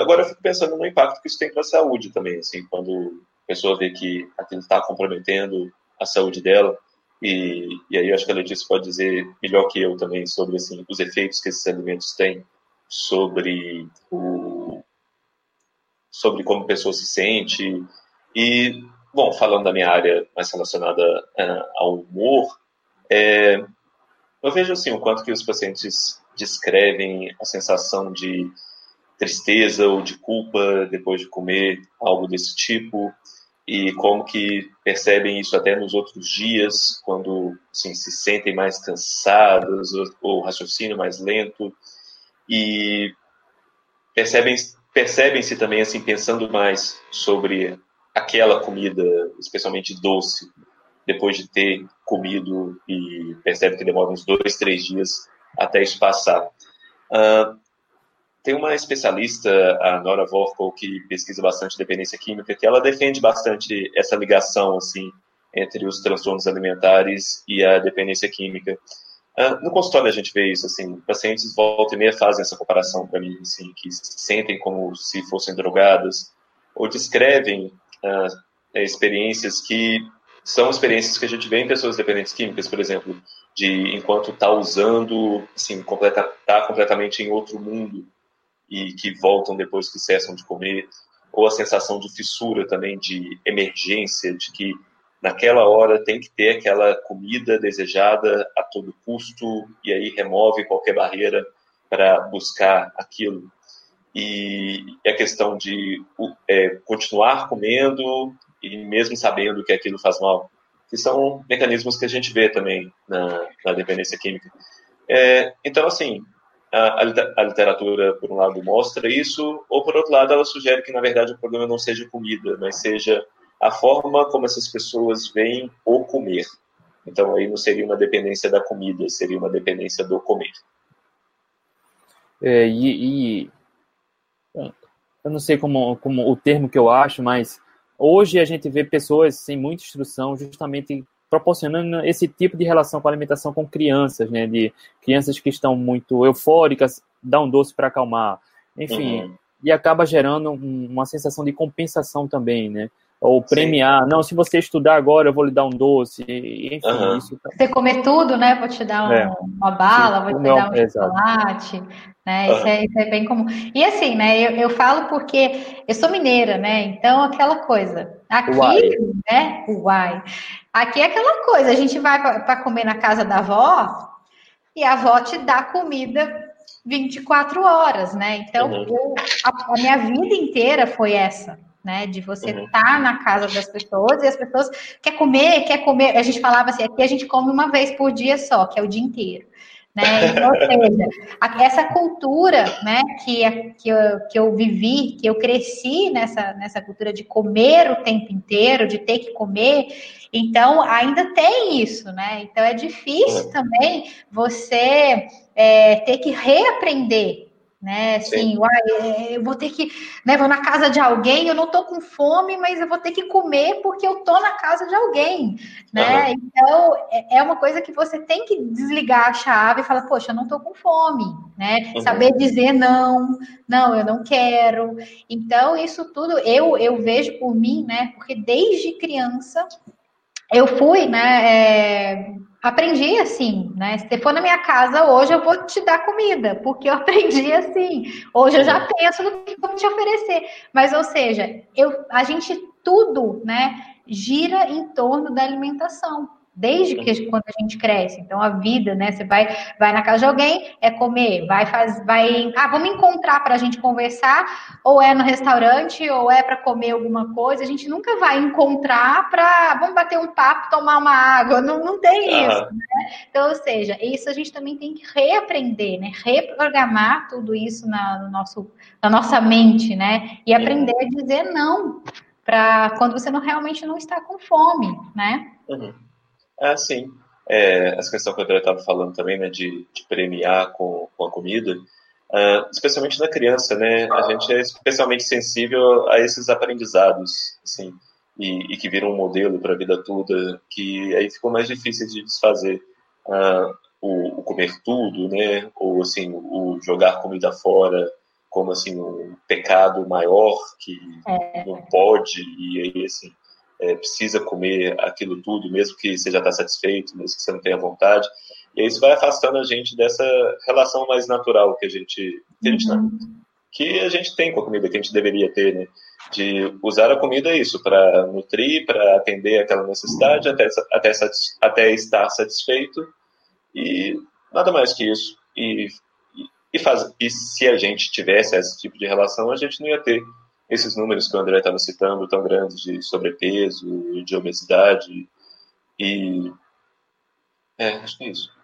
agora eu fico pensando no impacto que isso tem para a saúde também, assim, quando a pessoa vê que aquilo está comprometendo a saúde dela. E, e aí acho que a Letícia pode dizer melhor que eu também sobre assim, os efeitos que esses alimentos têm sobre o, sobre como a pessoa se sente. E, bom, falando da minha área mais relacionada uh, ao humor, é, eu vejo assim o quanto que os pacientes descrevem a sensação de tristeza ou de culpa depois de comer algo desse tipo e como que percebem isso até nos outros dias, quando assim, se sentem mais cansados ou, o raciocínio mais lento. E percebem percebem-se também assim pensando mais sobre aquela comida, especialmente doce, depois de ter comido e percebe que demora uns dois, três dias até isso passar. Uh, tem uma especialista, a Nora Vorkel, que pesquisa bastante dependência química, que ela defende bastante essa ligação assim entre os transtornos alimentares e a dependência química. Uh, no consultório a gente vê isso, assim, pacientes volta e meia fazem essa comparação para mim, assim, que se sentem como se fossem drogadas, ou descrevem uh, experiências que são experiências que a gente vê em pessoas dependentes químicas, por exemplo, de enquanto está usando, assim, completa, tá completamente em outro mundo e que voltam depois que cessam de comer, ou a sensação de fissura também, de emergência, de que naquela hora tem que ter aquela comida desejada a todo custo e aí remove qualquer barreira para buscar aquilo. E a questão de é, continuar comendo e mesmo sabendo que aquilo faz mal, que são mecanismos que a gente vê também na, na dependência química. É, então, assim, a, a, literatura, por um lado, mostra isso, ou por outro lado, ela sugere que, na verdade, o problema não seja comida, mas seja a forma como essas pessoas veem o comer. Então, aí não seria uma dependência da comida, seria uma dependência do comer. É, e, e, eu não sei como, como o termo que eu acho, mas hoje a gente vê pessoas sem muita instrução justamente proporcionando esse tipo de relação com a alimentação com crianças, né? De crianças que estão muito eufóricas, dá um doce para acalmar, enfim, uhum. e acaba gerando um, uma sensação de compensação também, né? Ou premiar, Sim. não, se você estudar agora, eu vou lhe dar um doce, enfim. Uhum. Isso... Tá você comer tudo, né? Vou te dar um, é. uma bala, Sim, vou te dar um chocolate. Né? Isso, é, isso, é, bem comum. E assim, né? Eu, eu falo porque eu sou mineira, né? Então, aquela coisa. Aqui, uai. né? Uai. Aqui é aquela coisa, a gente vai para comer na casa da avó e a avó te dá comida 24 horas, né? Então, uhum. eu, a, a, minha vida inteira foi essa, né? De você estar uhum. tá na casa das pessoas e as pessoas quer comer, quer comer. A gente falava assim, aqui a gente come uma vez por dia só, que é o dia inteiro. Né? Então, ou seja, essa cultura né, que, que, eu, que eu vivi, que eu cresci nessa, nessa cultura de comer o tempo inteiro, de ter que comer, então ainda tem isso, né? Então é difícil é. também você é, ter que reaprender né? Assim, uai, é, eu vou ter que, né, vou na casa de alguém, eu não tô com fome, mas eu vou ter que comer porque eu tô na casa de alguém, né? Uhum. Então, é, é uma coisa que você tem que desligar a chave e falar, poxa, eu não tô com fome, né? Uhum. Saber dizer não, não, eu não quero. Então, isso tudo eu, eu vejo por mim, né? Porque desde criança eu fui, né, é, aprendi assim, né? Se for na minha casa hoje, eu vou te dar comida, porque eu (laughs) aprendi assim. Hoje eu já penso no que vou te oferecer. Mas, ou seja, eu, a gente tudo, né, gira em torno da alimentação desde que quando a gente cresce. Então a vida, né? Você vai, vai na casa de alguém, é comer, vai fazer, vai, ah, vamos encontrar para a gente conversar, ou é no restaurante, ou é para comer alguma coisa. A gente nunca vai encontrar para, vamos bater um papo, tomar uma água. Não, não tem uhum. isso, né? Então, ou seja, isso a gente também tem que reaprender, né? Reprogramar tudo isso na, no nosso, na nossa mente, né? E aprender a dizer não para quando você não realmente não está com fome, né? Uhum. Ah, sim. É, essa questão que o André estava falando também, né, de, de premiar com, com a comida, uh, especialmente na criança, né, a gente é especialmente sensível a esses aprendizados, assim, e, e que viram um modelo para a vida toda, que aí ficou mais difícil de desfazer. Uh, o, o, comer tudo, né, ou assim, o jogar comida fora como assim um pecado maior que é. não pode e aí assim é, precisa comer aquilo tudo, mesmo que você já está satisfeito, mesmo que você não tenha vontade. E isso vai afastando a gente dessa relação mais natural que a gente, que a gente, uhum. que a gente tem com a comida, que a gente deveria ter, né? De usar a comida isso, para nutrir, para atender aquela necessidade, até, até, até estar satisfeito, e nada mais que isso. E, e, faz, e se a gente tivesse esse tipo de relação, a gente não ia ter esses números que o André estava citando, tão grandes de sobrepeso, de obesidade. E. É, acho que é isso.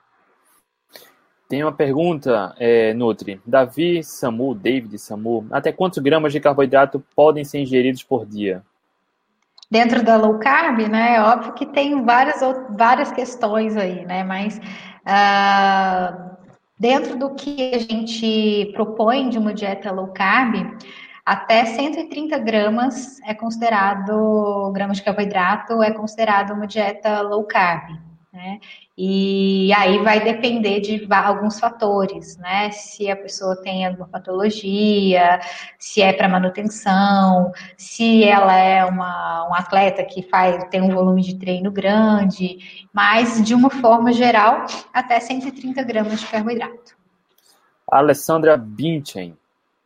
Tem uma pergunta, é, Nutri. Davi Samu, David Samu, até quantos gramas de carboidrato podem ser ingeridos por dia? Dentro da low carb, né? É óbvio que tem várias, várias questões aí, né? Mas uh, dentro do que a gente propõe de uma dieta low carb, até 130 gramas é considerado, gramas de carboidrato é considerado uma dieta low carb, né? E aí vai depender de alguns fatores, né? Se a pessoa tem alguma patologia, se é para manutenção, se ela é uma, um atleta que faz, tem um volume de treino grande, mas de uma forma geral, até 130 gramas de carboidrato. Alessandra Binchen,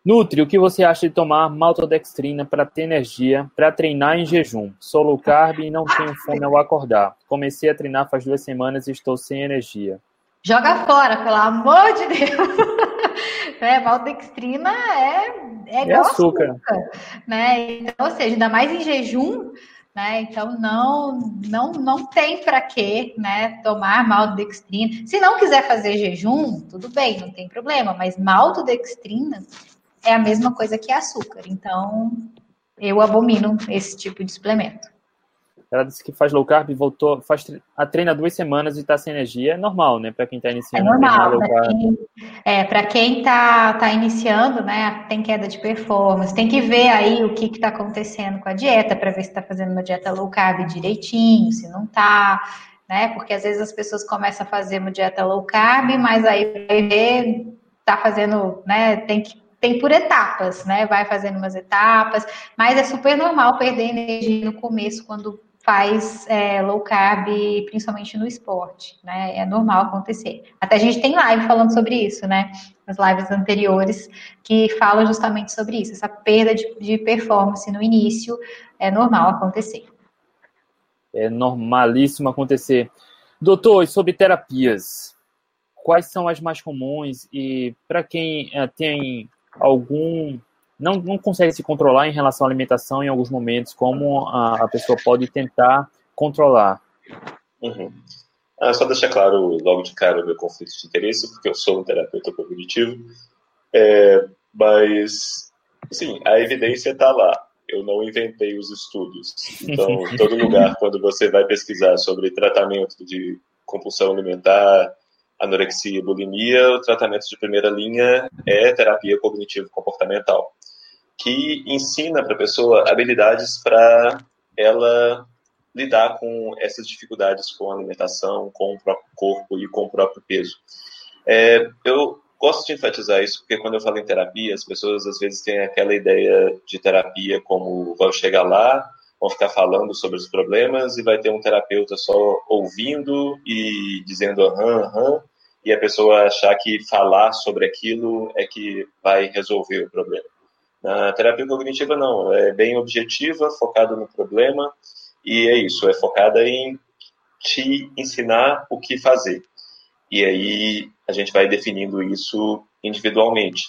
Nutri, o que você acha de tomar maltodextrina para ter energia para treinar em jejum? Sou low carb e não tenho fome ao acordar. Comecei a treinar faz duas semanas e estou sem energia. Joga fora, pelo amor de Deus. (laughs) é, maltodextrina é, é, é açúcar. açúcar. né? Então, ou seja, ainda mais em jejum, né? Então não não não tem para que, né, tomar maltodextrina. Se não quiser fazer jejum, tudo bem, não tem problema, mas maltodextrina é a mesma coisa que açúcar. Então, eu abomino esse tipo de suplemento. ela disse que faz low carb, voltou, faz a treina duas semanas e está sem energia. É normal, né? Para quem está iniciando. É normal. Para quem, é, para quem está tá iniciando, né? Tem queda de performance. Tem que ver aí o que está acontecendo com a dieta para ver se está fazendo uma dieta low carb direitinho, se não está, né? Porque às vezes as pessoas começam a fazer uma dieta low carb, mas aí vai ver, tá fazendo, né? Tem que tem por etapas, né? Vai fazendo umas etapas, mas é super normal perder energia no começo quando faz é, low carb, principalmente no esporte, né? É normal acontecer. Até a gente tem live falando sobre isso, né? As lives anteriores que falam justamente sobre isso, essa perda de, de performance no início é normal acontecer. É normalíssimo acontecer. Doutor, sobre terapias, quais são as mais comuns e para quem uh, tem algum não, não consegue se controlar em relação à alimentação em alguns momentos, como a, a pessoa pode tentar controlar? Uhum. Ah, só deixar claro logo de cara o meu conflito de interesse, porque eu sou um terapeuta cognitivo, é, mas, sim, a evidência está lá. Eu não inventei os estudos. Então, em (laughs) todo lugar, quando você vai pesquisar sobre tratamento de compulsão alimentar, anorexia e bulimia, o tratamento de primeira linha é terapia cognitivo-comportamental que ensina para a pessoa habilidades para ela lidar com essas dificuldades com a alimentação, com o próprio corpo e com o próprio peso. É, eu gosto de enfatizar isso porque quando eu falo em terapia, as pessoas às vezes têm aquela ideia de terapia como vão chegar lá, vão ficar falando sobre os problemas e vai ter um terapeuta só ouvindo e dizendo aham, aham, e a pessoa achar que falar sobre aquilo é que vai resolver o problema. Na terapia cognitiva, não. É bem objetiva, focada no problema, e é isso, é focada em te ensinar o que fazer. E aí a gente vai definindo isso individualmente.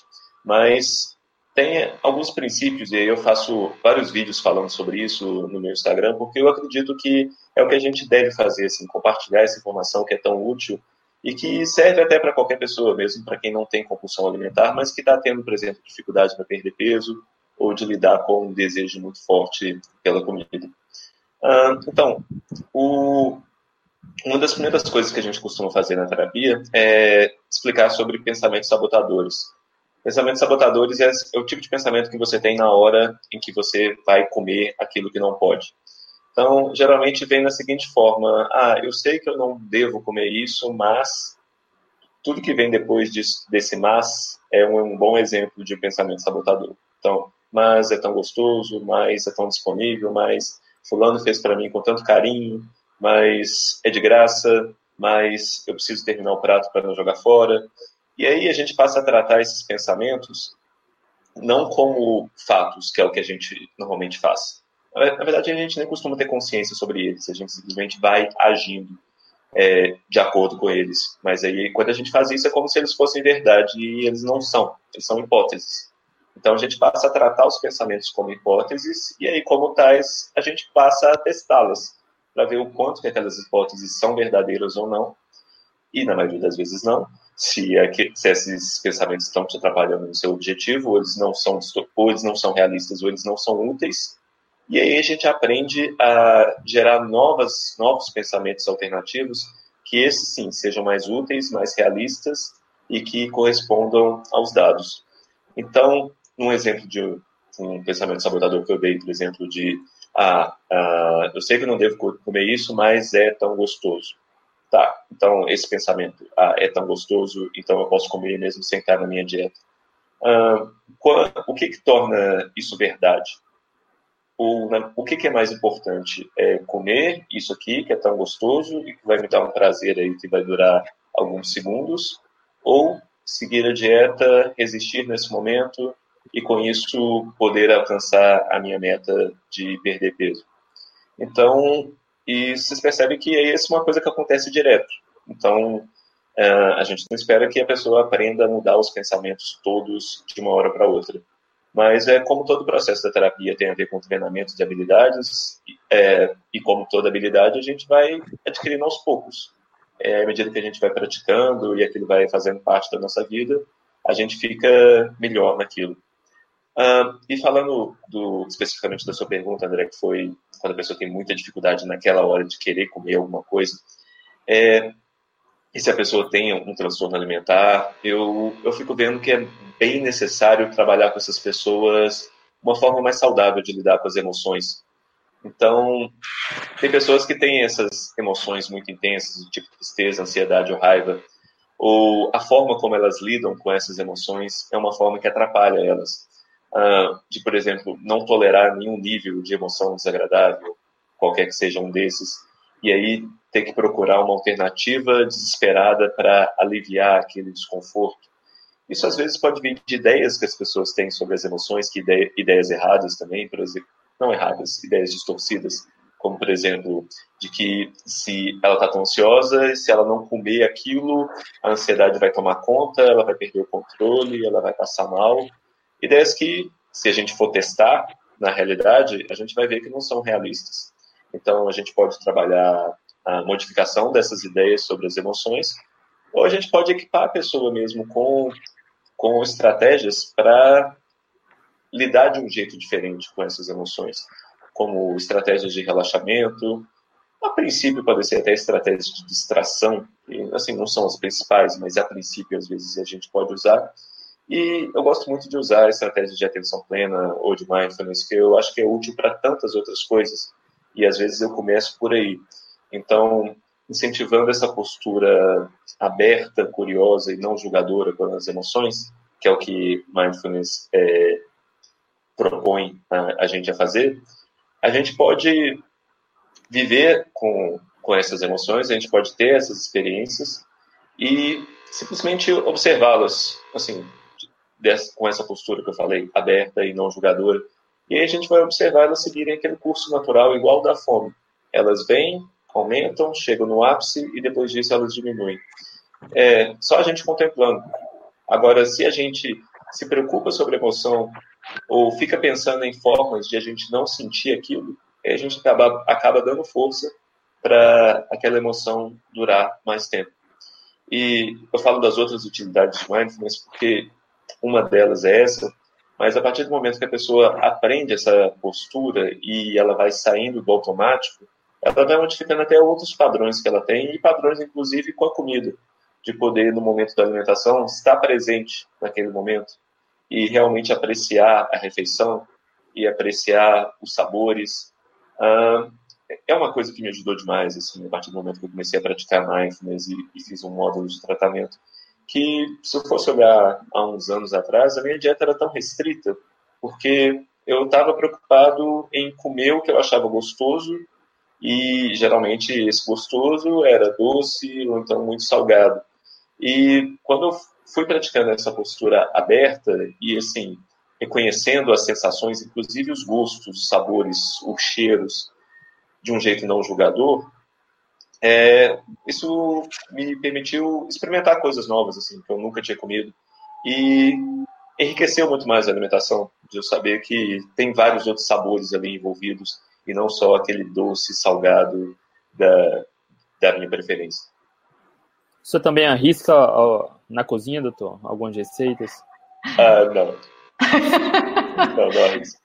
Mas tem alguns princípios, e aí eu faço vários vídeos falando sobre isso no meu Instagram, porque eu acredito que é o que a gente deve fazer, assim, compartilhar essa informação que é tão útil e que serve até para qualquer pessoa, mesmo para quem não tem compulsão alimentar, mas que está tendo, por exemplo, dificuldade para perder peso ou de lidar com um desejo muito forte pela comida. Ah, então, o, uma das primeiras coisas que a gente costuma fazer na terapia é explicar sobre pensamentos sabotadores. Pensamentos sabotadores é, é o tipo de pensamento que você tem na hora em que você vai comer aquilo que não pode. Então, geralmente vem da seguinte forma: ah, eu sei que eu não devo comer isso, mas tudo que vem depois disso, desse mas é um, um, bom exemplo de pensamento sabotador. Então, mas é tão gostoso, mas é tão disponível, mas fulano fez para mim com tanto carinho, mas é de graça, mas eu preciso terminar o prato para não jogar fora. E aí a gente passa a tratar esses pensamentos não como fatos, que é o que a gente normalmente faz, na verdade, a gente nem costuma ter consciência sobre eles, a gente simplesmente vai agindo é, de acordo com eles. Mas aí, quando a gente faz isso, é como se eles fossem verdade e eles não são, eles são hipóteses. Então, a gente passa a tratar os pensamentos como hipóteses e aí, como tais, a gente passa a testá-las para ver o quanto que aquelas hipóteses são verdadeiras ou não. E, na maioria das vezes, não. Se, é que, se esses pensamentos estão te atrapalhando no seu objetivo, ou eles não são, ou eles não são realistas, ou eles não são úteis, e aí a gente aprende a gerar novas, novos pensamentos alternativos que esses sim sejam mais úteis, mais realistas e que correspondam aos dados. Então, um exemplo de um pensamento sabotador que eu dei, por exemplo, de ah, ah, eu sei que não devo comer isso, mas é tão gostoso. Tá, então esse pensamento ah, é tão gostoso, então eu posso comer mesmo sem estar na minha dieta. Ah, qual, o que, que torna isso verdade? O, né, o que, que, é mais importante? É comer isso aqui, que é tão gostoso e que vai me dar um prazer aí que vai durar alguns segundos, ou seguir a dieta, resistir nesse momento e com isso poder alcançar a minha meta de perder peso. Então, e vocês percebem que é isso uma coisa que acontece direto. Então, é, a gente não espera que a pessoa aprenda a mudar os pensamentos todos de uma hora para outra. Mas é como todo processo da terapia tem a ver com treinamento de habilidades, é, e como toda habilidade, a gente vai adquirindo aos poucos. É, à medida que a gente vai praticando e aquilo vai fazendo parte da nossa vida, a gente fica melhor naquilo. Uh, e falando do, especificamente da sua pergunta, André, que foi quando a pessoa tem muita dificuldade naquela hora de querer comer alguma coisa, é, e se a pessoa tem um transtorno alimentar, eu, eu fico vendo que é bem necessário trabalhar com essas pessoas uma forma mais saudável de lidar com as emoções. Então, tem pessoas que têm essas emoções muito intensas, tipo tristeza, ansiedade ou raiva, ou a forma como elas lidam com essas emoções é uma forma que atrapalha elas. Uh, de, por exemplo, não tolerar nenhum nível de emoção desagradável, qualquer que seja um desses, e aí ter que procurar uma alternativa desesperada para aliviar aquele desconforto. Isso às vezes pode vir de ideias que as pessoas têm sobre as emoções, que ideia, ideias erradas também, por exemplo, não erradas, ideias distorcidas, como por exemplo, de que se ela está tão ansiosa, se ela não comer aquilo, a ansiedade vai tomar conta, ela vai perder o controle, ela vai passar mal. Ideias que, se a gente for testar na realidade, a gente vai ver que não são realistas. Então, a gente pode trabalhar a modificação dessas ideias sobre as emoções, ou a gente pode equipar a pessoa mesmo com, com estratégias para lidar de um jeito diferente com essas emoções, como estratégias de relaxamento, a princípio pode ser até estratégias de distração, que assim não são as principais, mas a princípio às vezes a gente pode usar. E eu gosto muito de usar estratégias de atenção plena ou de mindfulness, que eu acho que é útil para tantas outras coisas. E às vezes eu começo por aí. Então, incentivando essa postura aberta, curiosa e não julgadora com as emoções, que é o que mindfulness é, propõe a, a, gente a fazer, a gente pode viver com, com essas emoções, a gente pode ter essas experiências e simplesmente observá-las, assim, dessa, com essa postura que eu falei, aberta e não julgadora. E aí a gente vai observar elas seguirem aquele curso natural igual da fome. Elas vêm, aumentam, chegam no ápice e depois disso elas diminuem. É só a gente contemplando. Agora, se a gente se preocupa sobre emoção ou fica pensando em formas de a gente não sentir aquilo, a gente acaba, acaba dando força para aquela emoção durar mais tempo. E eu falo das outras utilidades de mindfulness porque uma delas é essa, mas a partir do momento que a pessoa aprende essa postura e ela vai saindo do automático, ela vai modificando até outros padrões que ela tem, e padrões, inclusive, com a comida, de poder, no momento da alimentação, estar presente naquele momento e realmente apreciar a refeição e apreciar os sabores. É uma coisa que me ajudou demais, assim, a partir do momento que eu comecei a praticar mindfulness e, e fiz um módulo de tratamento, que se eu fosse olhar há uns anos atrás, a minha dieta era tão restrita, porque eu estava preocupado em comer o que eu achava gostoso e geralmente esse gostoso era doce ou então muito salgado. E quando eu fui praticando essa postura aberta e assim reconhecendo as sensações, inclusive os gostos, os sabores, os cheiros, de um jeito não julgador, é, isso me permitiu experimentar coisas novas assim que eu nunca tinha comido e enriqueceu muito mais a alimentação de eu saber que tem vários outros sabores ali envolvidos e não só aquele doce salgado da, da minha preferência. Você também arrisca ó, na cozinha, doutor? Algumas receitas? Ah, não. (laughs) não, não arrisco.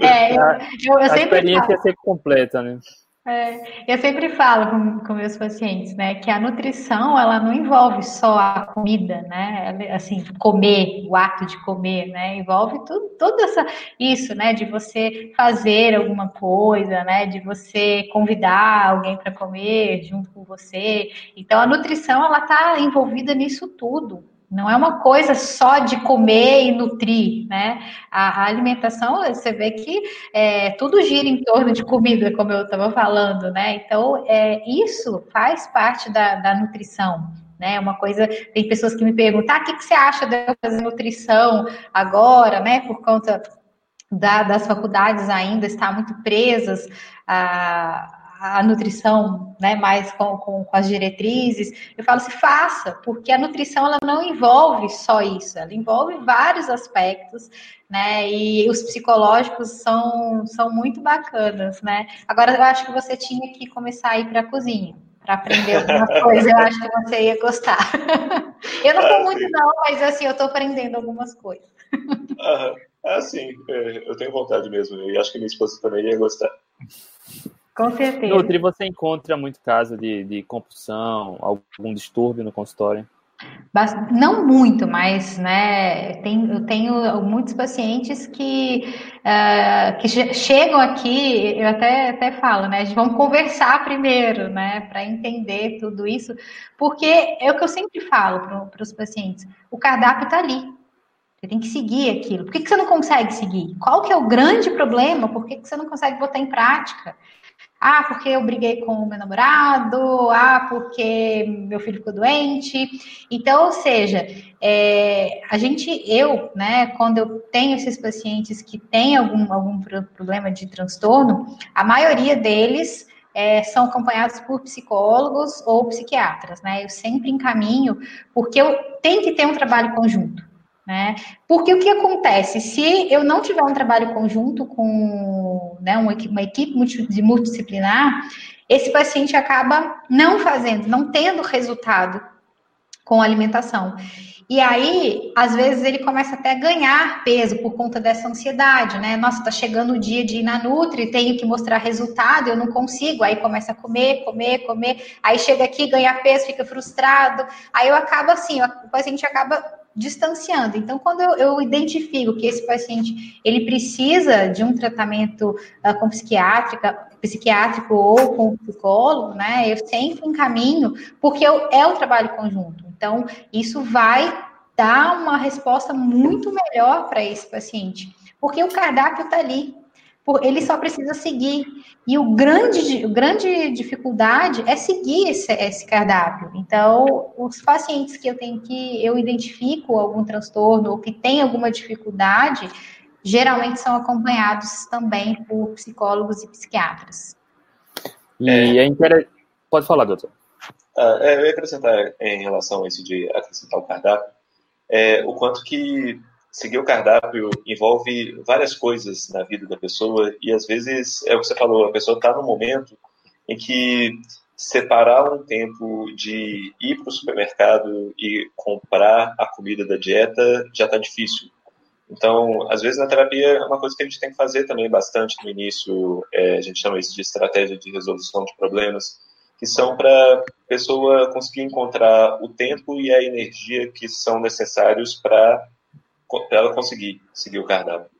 É, eu, eu, eu a experiência é ser completa, né? É, eu sempre falo com, com, meus pacientes, né, que a nutrição ela não envolve só a comida, né, assim, comer, o ato de comer, né, envolve tudo, tudo essa, isso, né, de você fazer alguma coisa, né, de você convidar alguém para comer junto com você. Então, a nutrição ela está envolvida nisso tudo, não é uma coisa só de comer e nutrir, né? A, alimentação, você vê que é, tudo gira em torno de comida, como eu estava falando, né? Então, é, isso faz parte da, da nutrição. Né, uma coisa, tem pessoas que me perguntam, ah, o que, que você acha de eu fazer nutrição agora, né? Por conta da, das faculdades ainda estar muito presas a, a nutrição né, mais com, com, com, as diretrizes, eu falo assim, faça, porque a nutrição ela não envolve só isso, ela envolve vários aspectos, né? E os psicológicos são, são muito bacanas, né? Agora eu acho que você tinha que começar a ir para a cozinha para aprender alguma (laughs) coisa, eu acho que você ia gostar. eu não estou muito não, mas assim, eu estou aprendendo algumas coisas. Uhum. Ah, sim, é, eu tenho vontade mesmo, e acho que minha esposa também ia gostar. Com certeza. Nutri, você encontra muito caso de, de compulsão, algum distúrbio no consultório? Não muito, mas né, tem, eu tenho muitos pacientes que, uh, que chegam aqui, eu até, até falo, né? Vamos conversar primeiro, né? Para entender tudo isso, porque é o que eu sempre falo para os pacientes: o cardápio está ali. Você tem que seguir aquilo. Por que, que você não consegue seguir? Qual que é o grande problema? Por que, que você não consegue botar em prática? Ah, porque eu briguei com o meu namorado, ah, porque meu filho ficou doente. Então, ou seja, é, a gente, eu, né, quando eu tenho esses pacientes que têm algum, algum problema de transtorno, a maioria deles é, são acompanhados por psicólogos ou psiquiatras, né? Eu sempre encaminho, porque eu tenho que ter um trabalho conjunto. Né? Porque o que acontece? Se eu não tiver um trabalho conjunto com né, uma, uma equipe multidisciplinar, esse paciente acaba não fazendo, não tendo resultado com a alimentação. E aí, às vezes, ele começa até a ganhar peso por conta dessa ansiedade, né? Nossa, tá chegando o dia de ir na Nutri, tenho que mostrar resultado, eu não consigo. Aí começa a comer, comer, comer. Aí chega aqui, ganha peso, fica frustrado. Aí eu acabo assim, o paciente acaba distanciando. Então, quando eu, eu, identifico que esse paciente ele precisa de um tratamento uh, com psiquiátrica, psiquiátrico ou com psicólogo, né, eu sempre encaminho, porque eu, é o trabalho conjunto. Então, isso vai dar uma resposta muito melhor para esse paciente, porque o cardápio está ali, ele só precisa seguir. E o grande, o grande dificuldade é seguir esse, esse, cardápio. Então, os pacientes que eu tenho que eu identifico algum transtorno ou que tem alguma dificuldade, geralmente são acompanhados também por psicólogos e psiquiatras. E é, é interessante. Pode falar, doutor. Ah, é, eu ia acrescentar em relação a isso de acrescentar o cardápio, é, o quanto que seguir o cardápio envolve várias coisas na vida da pessoa e às vezes é o que você falou, a pessoa está no momento em que separar um tempo de ir para o supermercado e comprar a comida da dieta já está difícil. Então, às vezes na terapia é uma coisa que a gente tem que fazer também bastante no início, é, a gente chama isso de estratégia de resolução de problemas, que são para pessoa conseguir encontrar o tempo e a energia que são necessários para para ela conseguir seguir o cardápio.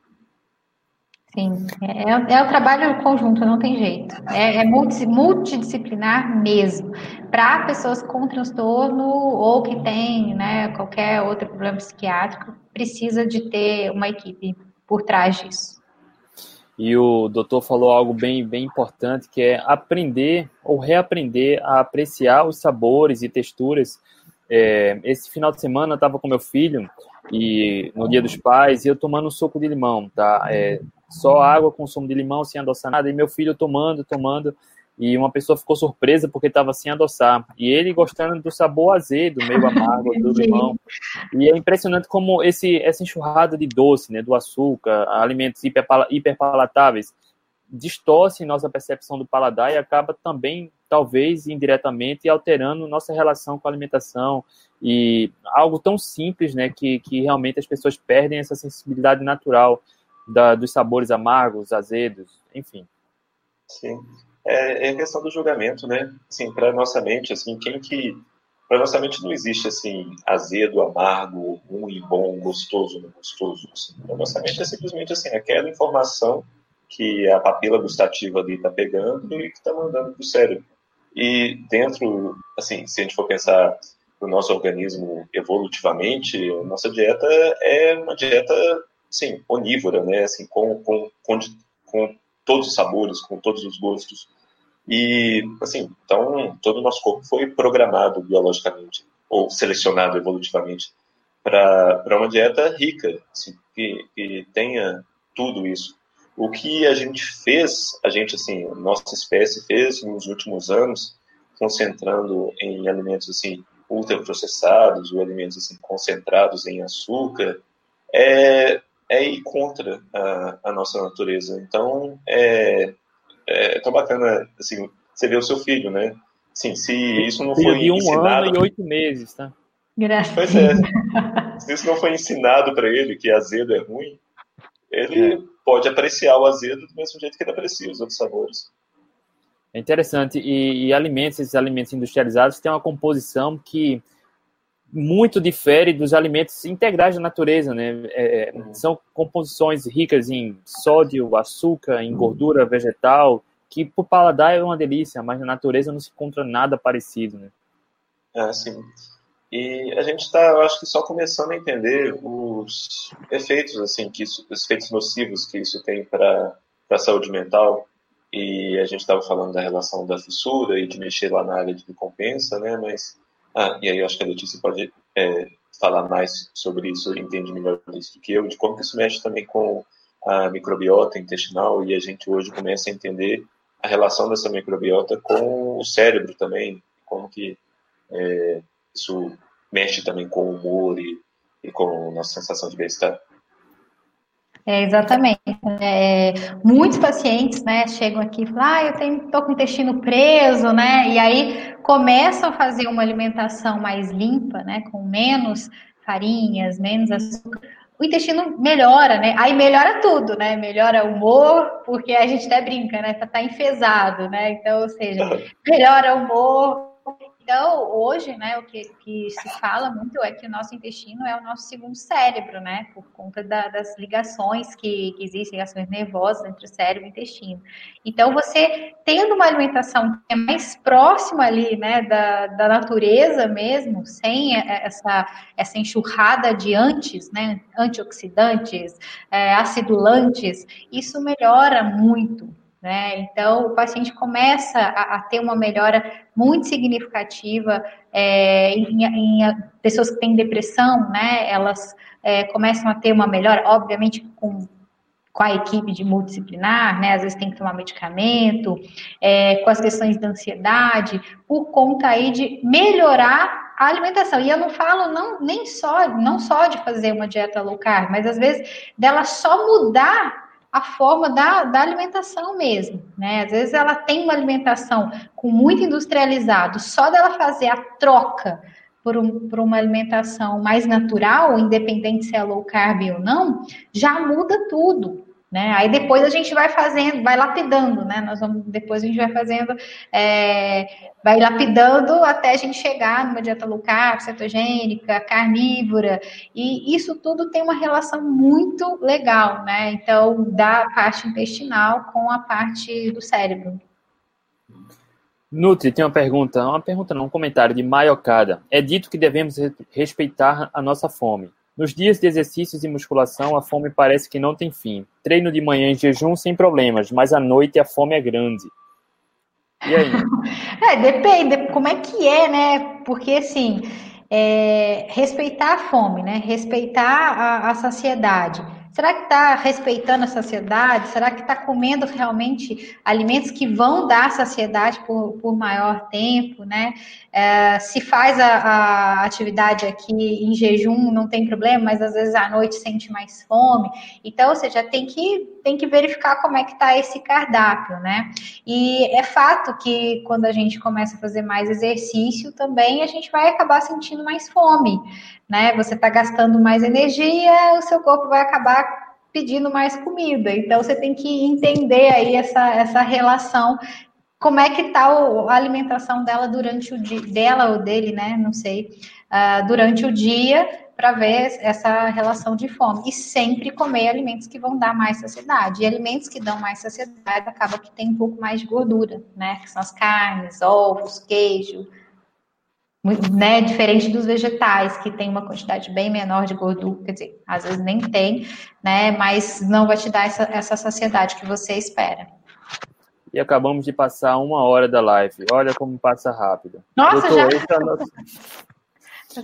Sim, é, é o trabalho conjunto, não tem jeito. É, é multidisciplinar mesmo. Para pessoas com transtorno ou que tem né, qualquer outro problema psiquiátrico, precisa de ter uma equipe por trás disso. E o doutor falou algo bem, bem importante, que é aprender ou reaprender a apreciar os sabores e texturas. É, esse final de semana eu estava com meu filho e no Dia dos Pais, e eu tomando um suco de limão, tá? É, só água com sumo de limão, sem adoçar nada, e meu filho tomando, tomando, e uma pessoa ficou surpresa porque estava sem adoçar, e ele gostando do sabor azedo, meio (laughs) amargo do limão, e é impressionante como esse, essa enxurrada de doce, né, do açúcar, alimentos hiperpalatáveis, distorce nossa percepção do paladar e acaba também, talvez, indiretamente, alterando nossa relação com a alimentação, e algo tão simples, né, que, que realmente as pessoas perdem essa sensibilidade natural da, dos sabores amargos, azedos, enfim. Sim, é, é questão do julgamento, né? Assim, para nossa mente, assim, quem que para nossa mente não existe assim azedo, amargo, ruim, bom, gostoso, não gostoso. Assim. Para nossa mente é simplesmente assim aquela informação que a papila gustativa ali está pegando e que está mandando para o cérebro. E dentro, assim, se a gente for pensar o nosso organismo evolutivamente, a nossa dieta é uma dieta, sim, onívora, né? Assim, com, com, com, com todos os sabores, com todos os gostos. E, assim, então, todo o nosso corpo foi programado biologicamente, ou selecionado evolutivamente, para uma dieta rica, assim, que, que tenha tudo isso. O que a gente fez, a gente, assim, nossa espécie fez nos últimos anos, concentrando em alimentos, assim, ultraprocessados ou alimentos assim, concentrados em açúcar, é, é ir contra a, a nossa natureza. Então, é, é tão bacana, assim, você vê o seu filho, né? Sim, se isso não foi um ensinado... ano e oito meses, tá? Graças. Pois é. se isso não foi ensinado para ele que azedo é ruim, ele é. Pode apreciar o azedo do mesmo jeito que ele aprecia os outros sabores. É interessante. E, e alimentos, esses alimentos industrializados têm uma composição que muito difere dos alimentos integrais da natureza, né? É, uhum. São composições ricas em sódio, açúcar, em gordura vegetal, que por paladar é uma delícia, mas na natureza não se encontra nada parecido, né? É, sim. E a gente está, eu acho que só começando a entender os efeitos, assim, que isso, os efeitos nocivos que isso tem para a saúde mental. E a gente estava falando da relação da fissura e de mexer lá na área de recompensa, né? Mas, ah, e aí eu acho que a Letícia pode é, falar mais sobre isso, entende melhor isso do que eu, de como que isso mexe também com a microbiota intestinal e a gente hoje começa a entender a relação dessa microbiota com o cérebro também, como que é, isso mexe também com o humor e, e com a nossa sensação de bem-estar. É, exatamente. É, muitos pacientes, né, chegam aqui e falam, ah, eu tenho, tô com o intestino preso, né, e aí começam a fazer uma alimentação mais limpa, né, com menos farinhas, menos açúcar, o intestino melhora, né? Aí melhora tudo, né? Melhora o humor, porque a gente até brinca, né? Tá, tá enfesado, né? Então, ou seja, (laughs) melhora o humor, então, hoje, né, o que, que, se fala muito é que o nosso intestino é o nosso segundo cérebro, né, por conta da, das ligações que, que, existem, ligações nervosas entre o cérebro e o intestino. Então, você tendo uma alimentação que é mais próxima ali, né, da, da natureza mesmo, sem essa, essa enxurrada de antes, né, antioxidantes, é, acidulantes, isso melhora muito né? Então, o paciente começa a, a ter uma melhora muito significativa é, em, em, pessoas que têm depressão, né? Elas é, começam a ter uma melhora, obviamente, com, com a equipe de multidisciplinar, né? Às vezes tem que tomar medicamento, é, com as questões da ansiedade, por conta aí de melhorar a alimentação. E eu não falo não, nem só, não só de fazer uma dieta low carb, mas às vezes dela só mudar a forma da, da alimentação mesmo, né? Às vezes ela tem uma alimentação com muito industrializado, só dela fazer a troca por, um, por uma alimentação mais natural, independente se é low carb ou não, já muda tudo, né? Aí depois a gente vai fazendo, vai lapidando, né? Nós vamos, depois a gente vai fazendo, é, vai lapidando até a gente chegar numa dieta low carb, cetogênica, carnívora, e isso tudo tem uma relação muito legal, né? Então, da parte intestinal com a parte do cérebro. Nutri tem uma pergunta, uma pergunta não, um comentário de Maiocada. É dito que devemos respeitar a nossa fome. Nos dias de exercícios e musculação, a fome parece que não tem fim. Treino de manhã em jejum sem problemas, mas à noite a fome é grande. E aí? (laughs) é, depende, como é que é, né? Porque assim, é, respeitar a fome, né? Respeitar a, a saciedade Será que está respeitando a saciedade? Será que está comendo realmente alimentos que vão dar saciedade por, por maior tempo, né? É, se faz a, a, atividade aqui em jejum, não tem problema, mas às vezes à noite sente mais fome. Então, ou seja, tem que, tem que verificar como é que está esse cardápio, né? E é fato que quando a gente começa a fazer mais exercício também, a gente vai acabar sentindo mais fome né? Você está gastando mais energia, o seu corpo vai acabar pedindo mais comida. Então você tem que entender aí essa, essa relação. Como é que está a alimentação dela durante o dia, dela ou dele, né? Não sei, uh, durante o dia, para ver essa relação de fome. E sempre comer alimentos que vão dar mais saciedade. E alimentos que dão mais saciedade acaba que tem um pouco mais de gordura, né? Que são as carnes, ovos, queijo, né, diferente dos vegetais, que tem uma quantidade bem menor de gordura, quer dizer, às vezes nem tem, né, mas não vai te dar essa, essa saciedade que você espera. E acabamos de passar uma hora da live. Olha como passa rápido. Nossa, Doutor, já... É nosso...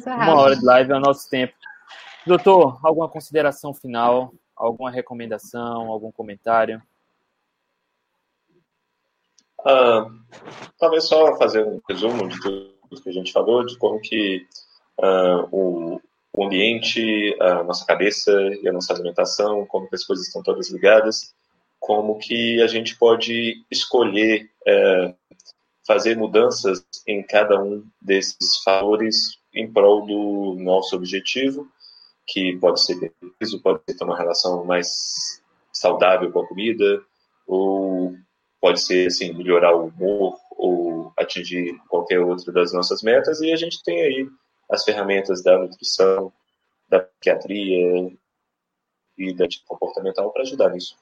uma hora de live é o nosso tempo. Doutor, alguma consideração final? Alguma recomendação? Algum comentário? Ah, talvez só fazer um resumo de tudo que a gente falou, de como que uh, o, o, ambiente, a nossa cabeça e a nossa alimentação, como que as coisas estão todas ligadas, como que a gente pode escolher uh, fazer mudanças em cada um desses fatores em prol do nosso objetivo que pode ser peso, pode ter uma relação mais saudável com a comida, ou pode ser assim melhorar o humor ou atingir qualquer outra das nossas metas e a gente tem aí as ferramentas da nutrição, da psiquiatria e da comportamental para ajudar nisso.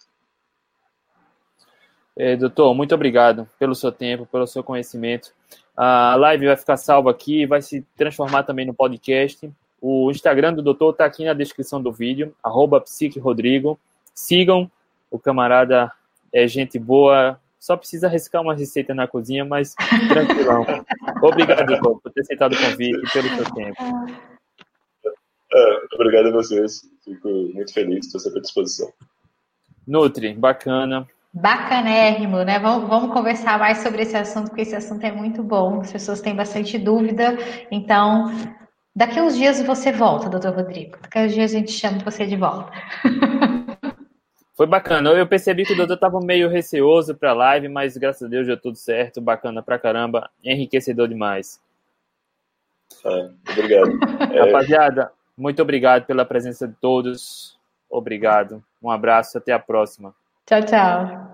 É, doutor, muito obrigado pelo seu tempo, pelo seu conhecimento. A live vai ficar salva aqui, vai se transformar também no podcast. O Instagram do doutor está aqui na descrição do vídeo, arroba. Sigam, o camarada é gente boa, só precisa arriscar uma receita na cozinha, mas tranquilão. (laughs) Obrigado, doutor, por ter aceitado o convite e pelo seu tempo. É, obrigado a vocês. Fico muito feliz, estou sempre à disposição. Nutri, bacana. Bacanérrimo, né? Vamos, vamos conversar mais sobre esse assunto, porque esse assunto é muito bom. As pessoas têm bastante dúvida. Então, daqui a uns dias você volta, doutor Rodrigo. Daqui a uns dias a gente chama você de volta. (laughs) Foi bacana. Eu percebi que o doutor estava meio receoso para a live, mas graças a Deus deu tudo certo. Bacana pra caramba. Enriquecedor demais. É, obrigado. (laughs) Rapaziada, muito obrigado pela presença de todos. Obrigado. Um abraço. Até a próxima. Ciao, ciao.